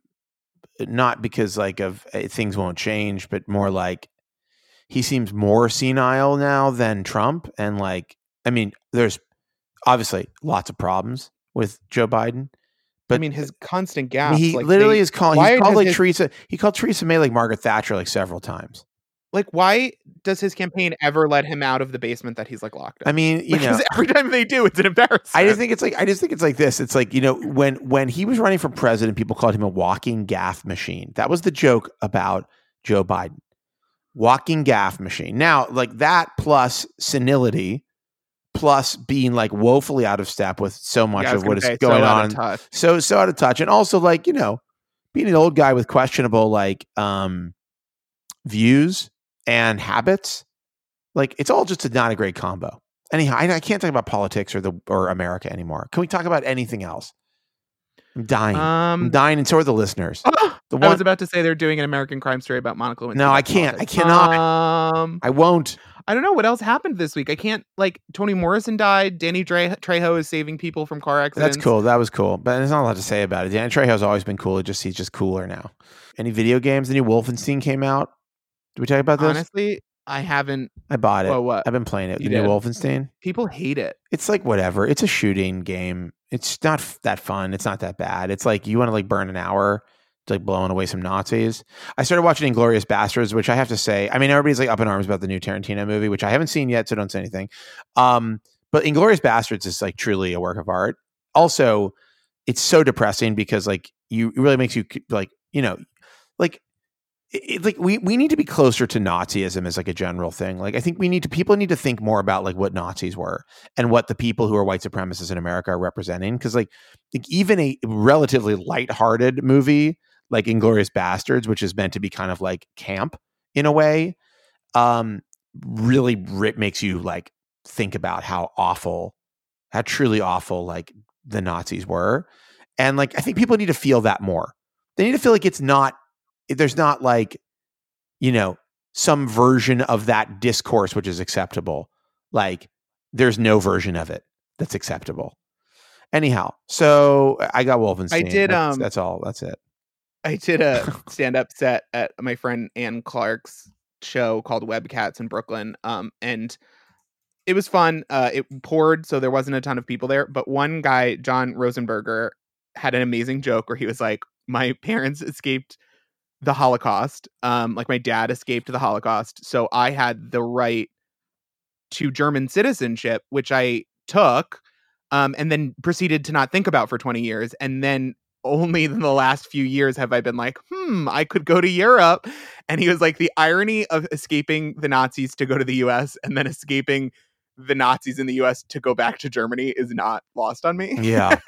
not because like of uh, things won't change, but more like he seems more senile now than Trump, and like I mean, there's obviously lots of problems with Joe Biden, but I mean, his constant gaps. he like literally they- is calling. He's called like his- Theresa. He called Theresa May like Margaret Thatcher like several times. like why does his campaign ever let him out of the basement that he's like locked in? I mean, you know, (laughs) every time they do, it's an embarrassment. I just think it's like I just think it's like this. It's like you know when when he was running for president, people called him a walking gaffe machine. That was the joke about Joe Biden, walking gaffe machine. Now, like that plus senility, plus being like woefully out of step with so much Yeah, of what is gonna say, going so on, so so out of touch, and also like you know being an old guy with questionable like um views and habits. Like it's all just a, not a great combo. Anyhow, I, I can't talk about politics or the or America anymore. Can we talk about anything else? I'm dying. I'm Um, dying, and so are the listeners. (laughs) The I was about to say they're doing an American crime story about Monica Lewinsky. No, I can't. I cannot. Um, I won't. I don't know what else happened this week. I can't like Toni Morrison died. Danny Dre- Trejo is saving people from car accidents. That's cool. That was cool, but there's not a lot to say about it. Dan Trejo's always been cool. It just he's just cooler now. Any video games? The new Wolfenstein came out. Did we talk about this? Honestly, I haven't. I bought it. Well, what I've been playing it. The You new? Wolfenstein. people hate it. It's like whatever. It's a shooting game. It's not f- that fun. It's not that bad. It's like you want to like burn an hour like blowing away some Nazis. I started watching Inglourious Basterds, which I have to say, I mean, everybody's like up in arms about the new Tarantino movie, which I haven't seen yet, so don't say anything. Um, but Inglourious Basterds is like truly a work of art. Also, it's so depressing because like you it really makes you like you know like it, like we we need to be closer to Nazism as like a general thing. Like I think we need to people need to think more about like what Nazis were and what the people who are white supremacists in America are representing. Because like, like even a relatively lighthearted movie like Inglourious Basterds, which is meant to be kind of like camp in a way, um, really makes you like think about how awful, how truly awful like the Nazis were, and like I think people need to feel that more. They need to feel like it's not there's not like you know some version of that discourse which is acceptable. Like there's no version of it that's acceptable. Anyhow so i got wolfenstein. I did, that's, um, that's all that's it I did a (laughs) stand up set at my friend Ann Clark's show called Webcats in Brooklyn. Um, and it was fun. Uh, it poured, so there wasn't a ton of people there. But one guy, John Rosenberger, had an amazing joke where he was like, My parents escaped the Holocaust. Um, like my dad escaped the Holocaust. So I had the right to German citizenship, which I took. Um, and then proceeded to not think about for 20 years. And then only in the last few years have I been like, hmm, I could go to Europe. And he was like, the irony of escaping the Nazis to go to the US and then escaping the Nazis in the US to go back to Germany is not lost on me. yeah (laughs)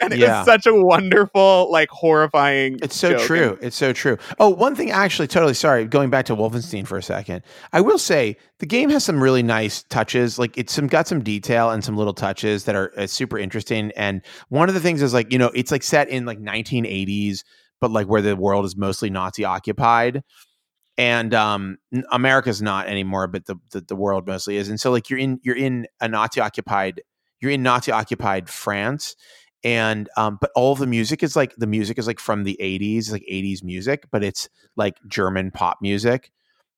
and it Yeah. was such a wonderful, like horrifying. it's so joke. true it's so true oh one thing actually totally sorry going back to wolfenstein for a second i will say the game has some really nice touches like it's some got some detail and some little touches that are uh, super interesting and one of the things is like you know it's like set in like 1980s but like where the world is mostly nazi occupied and um, America's not anymore, but the, the the world mostly is. And so like you're in you're in a Nazi occupied you're in Nazi occupied France, and um, but all the music is like the music is like from the 80s, like 80s music, but it's like German pop music.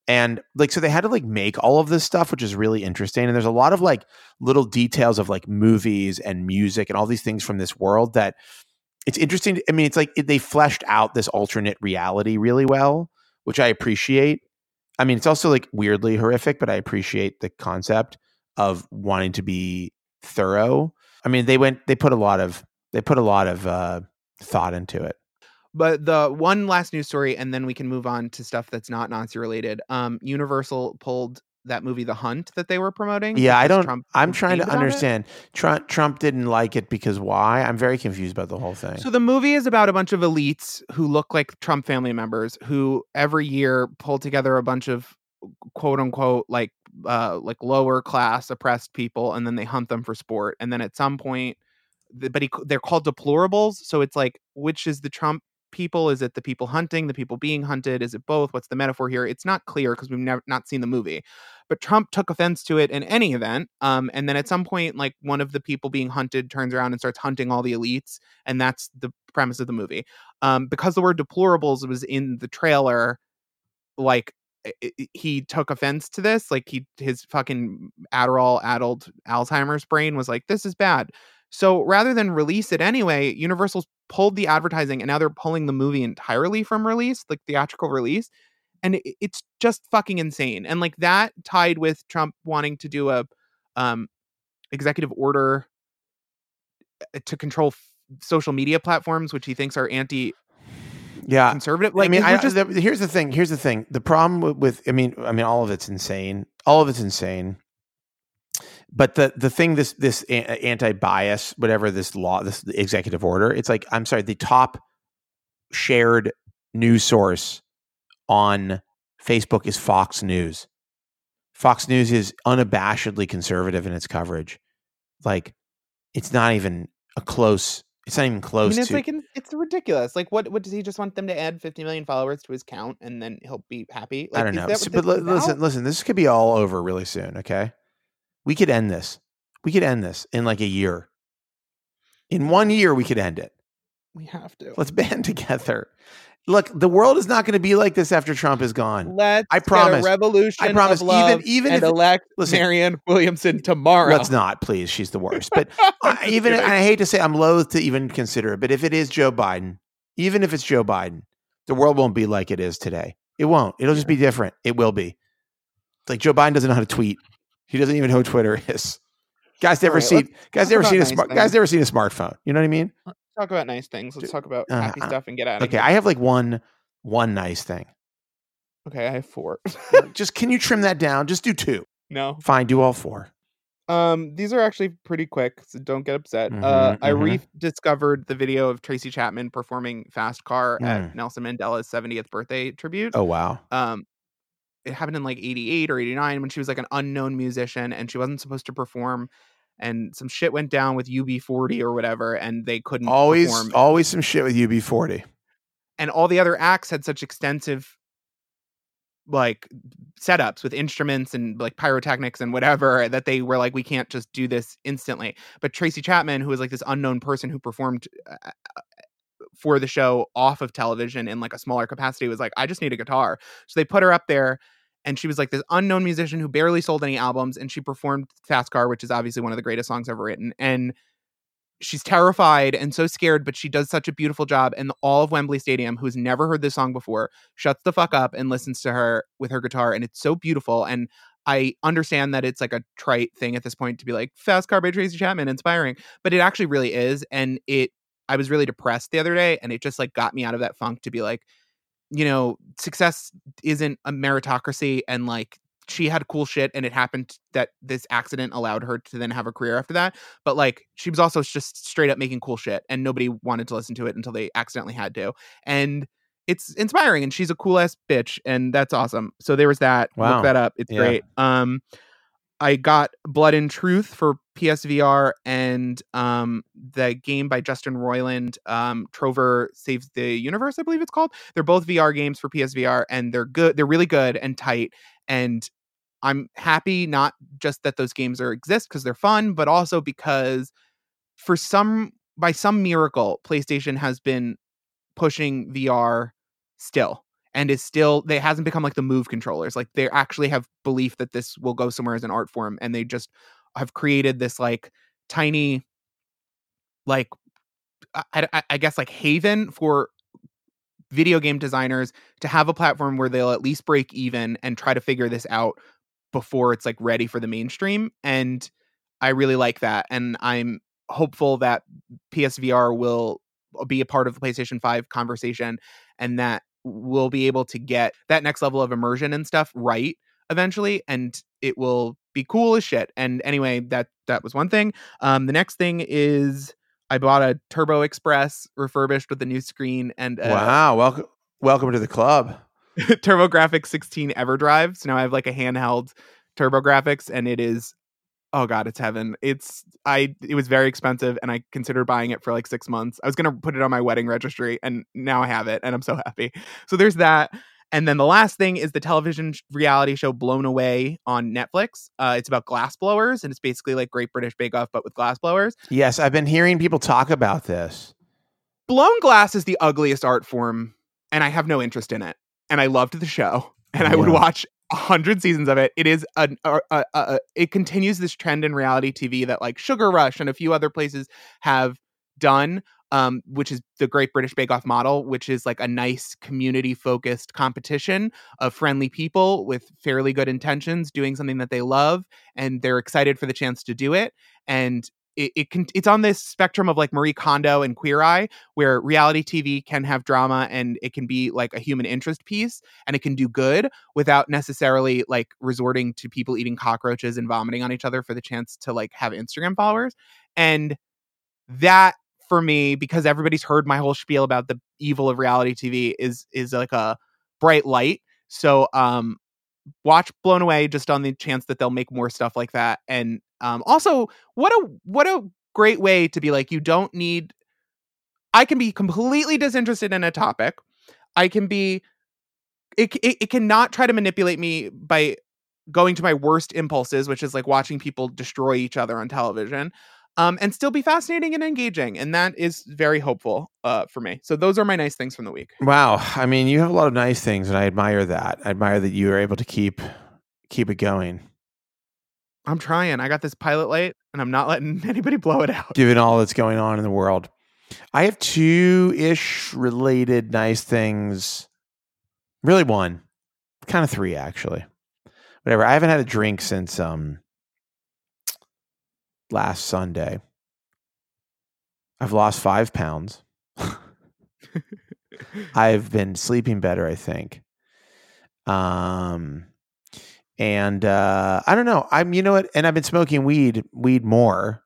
And like so they had to like make all of this stuff, which is really interesting. And there's a lot of like little details of like movies and music and all these things from this world that it's interesting. I mean, it's like it, they fleshed out this alternate reality really well, which I appreciate. I mean, it's also like weirdly horrific, but I appreciate the concept of wanting to be thorough. I mean, they went they put a lot of they put a lot of uh, thought into it. But the one last news story, and then we can move on to stuff that's not Nazi related. Um, Universal pulled that movie, The Hunt, that they were promoting. Yeah, I don't. Trump I'm trying to complained about it. understand. Trump Trump didn't like it because why? I'm very confused about the whole thing. So the movie is about a bunch of elites who look like Trump family members who every year pull together a bunch of quote unquote like uh like lower class oppressed people and then they hunt them for sport and then at some point but he, they're called deplorables so it's like which is the Trump people is it the people hunting the people being hunted is it both what's the metaphor here it's not clear because we've never not seen the movie but Trump took offense to it in any event um and then at some point like one of the people being hunted turns around and starts hunting all the elites and that's the premise of the movie. Um, because the word deplorables was in the trailer, like he took offense to this. Like he his fucking Adderall addled Alzheimer's brain was like, this is bad. So rather than release it anyway, Universal's pulled the advertising and now they're pulling the movie entirely from release, like theatrical release. And it- it's just fucking insane. And like that tied with Trump wanting to do a um executive order uh, to control f- social media platforms, which he thinks are anti yeah, conservative. like, I mean, I, just here's the thing. Here's the thing. The problem with, with, I mean, I mean, all of it's insane. All of it's insane. But the the thing, this this anti bias, whatever this law, this executive order, it's like I'm sorry, the top shared news source on Facebook is Fox News. Fox News is unabashedly conservative in its coverage. Like, it's not even a close. It's not even I close mean, it's to. like it's ridiculous. Like, what what does he just want them to add 50 million followers to his count and then he'll be happy? Like, I don't know. that S- but listen, about? listen. This could be all over really soon. Okay, we could end this. We could end this in like a year. In one year, we could end it. we have to. Let's (laughs) band together. Look, the world is not going to be like this after Trump is gone. Let's I get promise. a revolution I promise. even even and if elect listen, Marianne Williamson tomorrow. let's not, please. She's the worst. But (laughs) I, even and I hate to say, I'm loath to even consider it. But if it is Joe Biden, even if it's Joe Biden, the world won't be like it is today. It won't. It'll just be different. It will be. Like Joe Biden doesn't know how to tweet. He doesn't even know who Twitter (laughs) is. Guys never right, seen. Guys never seen a nice smart. Guys never seen a smartphone. You know what I mean? talk about nice things. Let's talk about Uh, happy uh, stuff and get out of Okay, here. I have like one one nice thing. okay, I have four. (laughs) Just can you trim that down? Just do two. no. Fine, do all four. Um, these are actually pretty quick, so don't get upset. Mhm, uh, I mhm. rediscovered the video of Tracy Chapman performing "Fast Car" Mm. at Nelson Mandela's 70th birthday tribute. Oh wow. Um, it happened in like 88 or 89 when she was like an unknown musician and she wasn't supposed to perform. And some shit went down with UB40 or whatever, and they couldn't Always, perform. always some shit with UB40. and all the other acts had such extensive like setups with instruments and like pyrotechnics and whatever that they were like we can't just do this instantly but tracy chapman who was like this unknown person who performed uh, for the show off of television in like a smaller capacity was like i just need a guitar so they put her up there and she was like this unknown musician who barely sold any albums and she performed fast car which is obviously one of the greatest songs ever written and she's terrified and so scared, but she does such a beautiful job. And all of Wembley Stadium, who's never heard this song before, shuts the fuck up and listens to her with her guitar. And it's so beautiful. And I understand that it's like a trite thing at this point to be like Fast Car by Tracy Chapman, inspiring, but it actually really is. And it, I was really depressed the other day, and it just like got me out of that funk to be like, you know, success isn't a meritocracy, and like she had cool shit and it happened that this accident allowed her to then have a career after that but like she was also just straight up making cool shit and nobody wanted to listen to it until they accidentally had to and it's inspiring and she's a cool ass bitch and that's awesome so there was that Wow. look that up it's Yeah. great um I got Blood and Truth for PSVR and um, the game by Justin Roiland, um, Trover Saves the Universe, I believe it's called. They're both VR games for PSVR and they're good. They're really good and tight. And I'm happy not just that those games are exist because they're fun, but also because for some by some miracle, PlayStation has been pushing VR still and is still they hasn't become like the move controllers like they actually have belief that this will go somewhere as an art form and they just have created this like tiny like I, I, I guess like haven for video game designers to have a platform where they'll at least break even and try to figure this out before it's like ready for the mainstream and i really like that and i'm hopeful that psvr will be a part of the playstation 5 conversation and that we'll be able to get that next level of immersion and stuff right eventually and it will be cool as shit and anyway that that was one thing um the next thing is i bought a turbo express refurbished with a new screen and uh, wow welcome welcome to the club (laughs) TurboGrafx 16 EverDrive. So now I have like a handheld TurboGrafx, and it is oh god, it's heaven. It's I it was very expensive, and I considered buying it for like six months. I was gonna put it on my wedding registry, and now I have it, and I'm so happy. So there's that. And then the last thing is the television reality show Blown Away on Netflix. Uh, it's about glass blowers, and it's basically like Great British Bake Off, but with glass blowers. Yes, I've been hearing people talk about this. Blown glass is the ugliest art form, and I have no interest in it and I loved the show, (laughs) and I would watch hundred seasons of it. It is a, a, a, it continues this trend in reality TV that like Sugar Rush and a few other places have done. Um, which is the Great British Bake Off model, which is like a nice community focused competition of friendly people with fairly good intentions doing something that they love and they're excited for the chance to do it. And it, it can it's on this spectrum of like Marie Kondo and Queer Eye, where reality TV can have drama and it can be like a human interest piece and it can do good without necessarily like resorting to people eating cockroaches and vomiting on each other for the chance to like have Instagram followers. And that for me, because everybody's heard my whole spiel about the evil of reality TV, is is like a bright light. So um watch blown away just on the chance that they'll make more stuff like that and um also what a what a great way to be like you don't need i can be completely disinterested in a topic i can be it, it, it cannot try to manipulate me by going to my worst impulses which is like watching people destroy each other on television um, and still be fascinating and engaging. And that is very hopeful uh, for me. So those are my nice things from the week. Wow. I mean, you have a lot of nice things, and I admire that. I admire that you are able to keep keep it going. I'm trying. I got this pilot light, and I'm not letting (laughs) anybody blow it out. Given all that's going on in the world, I have two ish related nice things. Really, one, kind of three actually. Whatever. I haven't had a drink since um last Sunday. I've lost five pounds. (laughs) I've been sleeping better, I think. Um, and uh, I don't know. I'm, you know what? And I've been smoking weed, weed more.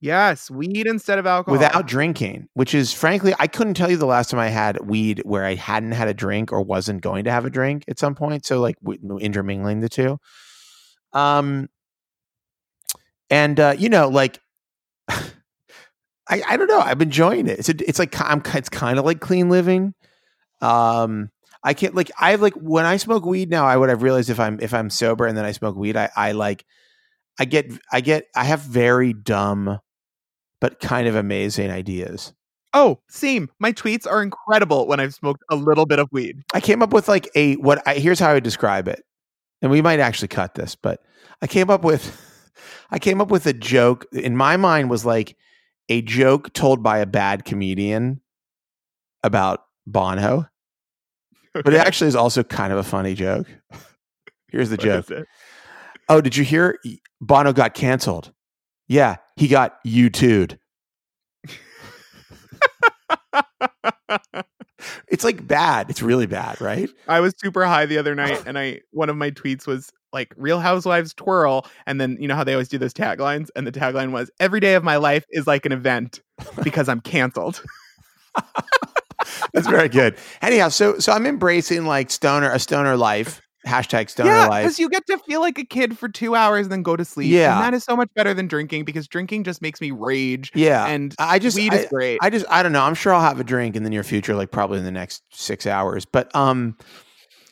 Yes, weed instead of alcohol. Without drinking, which is frankly, I couldn't tell you the last time I had weed where I hadn't had a drink or wasn't going to have a drink at some point. So like intermingling the two. Um, and uh, you know, like (sighs) I, I don't know, I'm enjoying it. It's a, it's like I'm it's kind of like clean living. Um, I can't like I like when I smoke weed now. I would have realized if I'm if I'm sober and then I smoke weed, I I like I get I get I have very dumb but kind of amazing ideas. Oh, same. My tweets are incredible when I've smoked a little bit of weed. I came up with like a what I here's how I would describe it. And we might actually cut this, but I came up with (laughs) I came up with a joke in my mind was like a joke told by a bad comedian about Bono. But it (laughs) actually is also kind of a funny joke. Here's the what joke. Oh, did you hear Bono got canceled? Yeah, he got you it's like bad. It's really bad, right? I was super high the other night and I one of my tweets was like Real Housewives twirl and then you know how they always do those taglines and the tagline was every day of my life is like an event because I'm canceled. (laughs) That's very good. Anyhow, so so I'm embracing like stoner a stoner life Hashtag stoner yeah, life. because you get to feel like a kid for two hours and then go to sleep. Yeah. and that is so much better than drinking because drinking just makes me rage. Yeah, and I just weed I, is great. I just I don't know. I'm sure I'll have a drink in the near future, like probably in the next six hours. But um,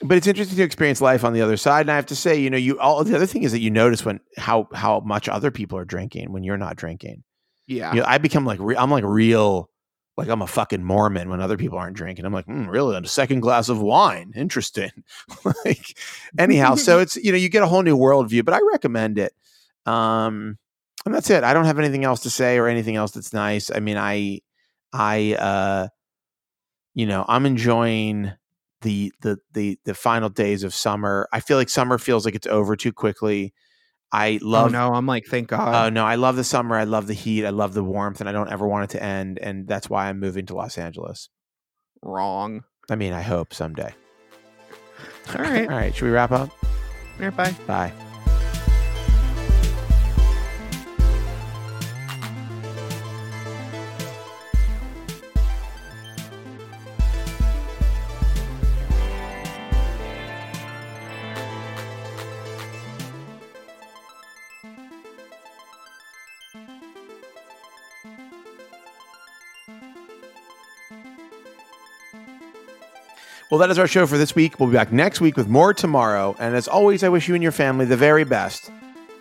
but it's interesting to experience life on the other side. And I have to say, you know, you all the other thing is that you notice when how how much other people are drinking when you're not drinking. yeah, You know, I become like re- I'm like real. Like I'm a fucking Mormon when other people aren't drinking. I'm like, mm, really? A second glass of wine, interesting. (laughs) like, anyhow, so (laughs) it's you know you get a whole new worldview, but I recommend it. Um, and that's it. I don't have anything else to say or anything else that's nice. I mean, I, I, uh, you know, I'm enjoying the the the the final days of summer. I feel like summer feels like it's over too quickly. I oh love. no, I'm like, thank God. Oh God. no, I love the summer. I love the heat. I love the warmth, and I don't ever want it to end. And that's why I'm moving to Los Angeles. Wrong. I mean, I hope someday. All right. (laughs) All right. Should we wrap up? All right, bye. Bye. Well, that is our show for this week. We'll be back next week with more tomorrow. And as always, I wish you and your family the very best.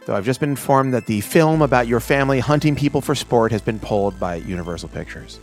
Though I've just been informed that the film about your family hunting people for sport has been pulled by Universal Pictures.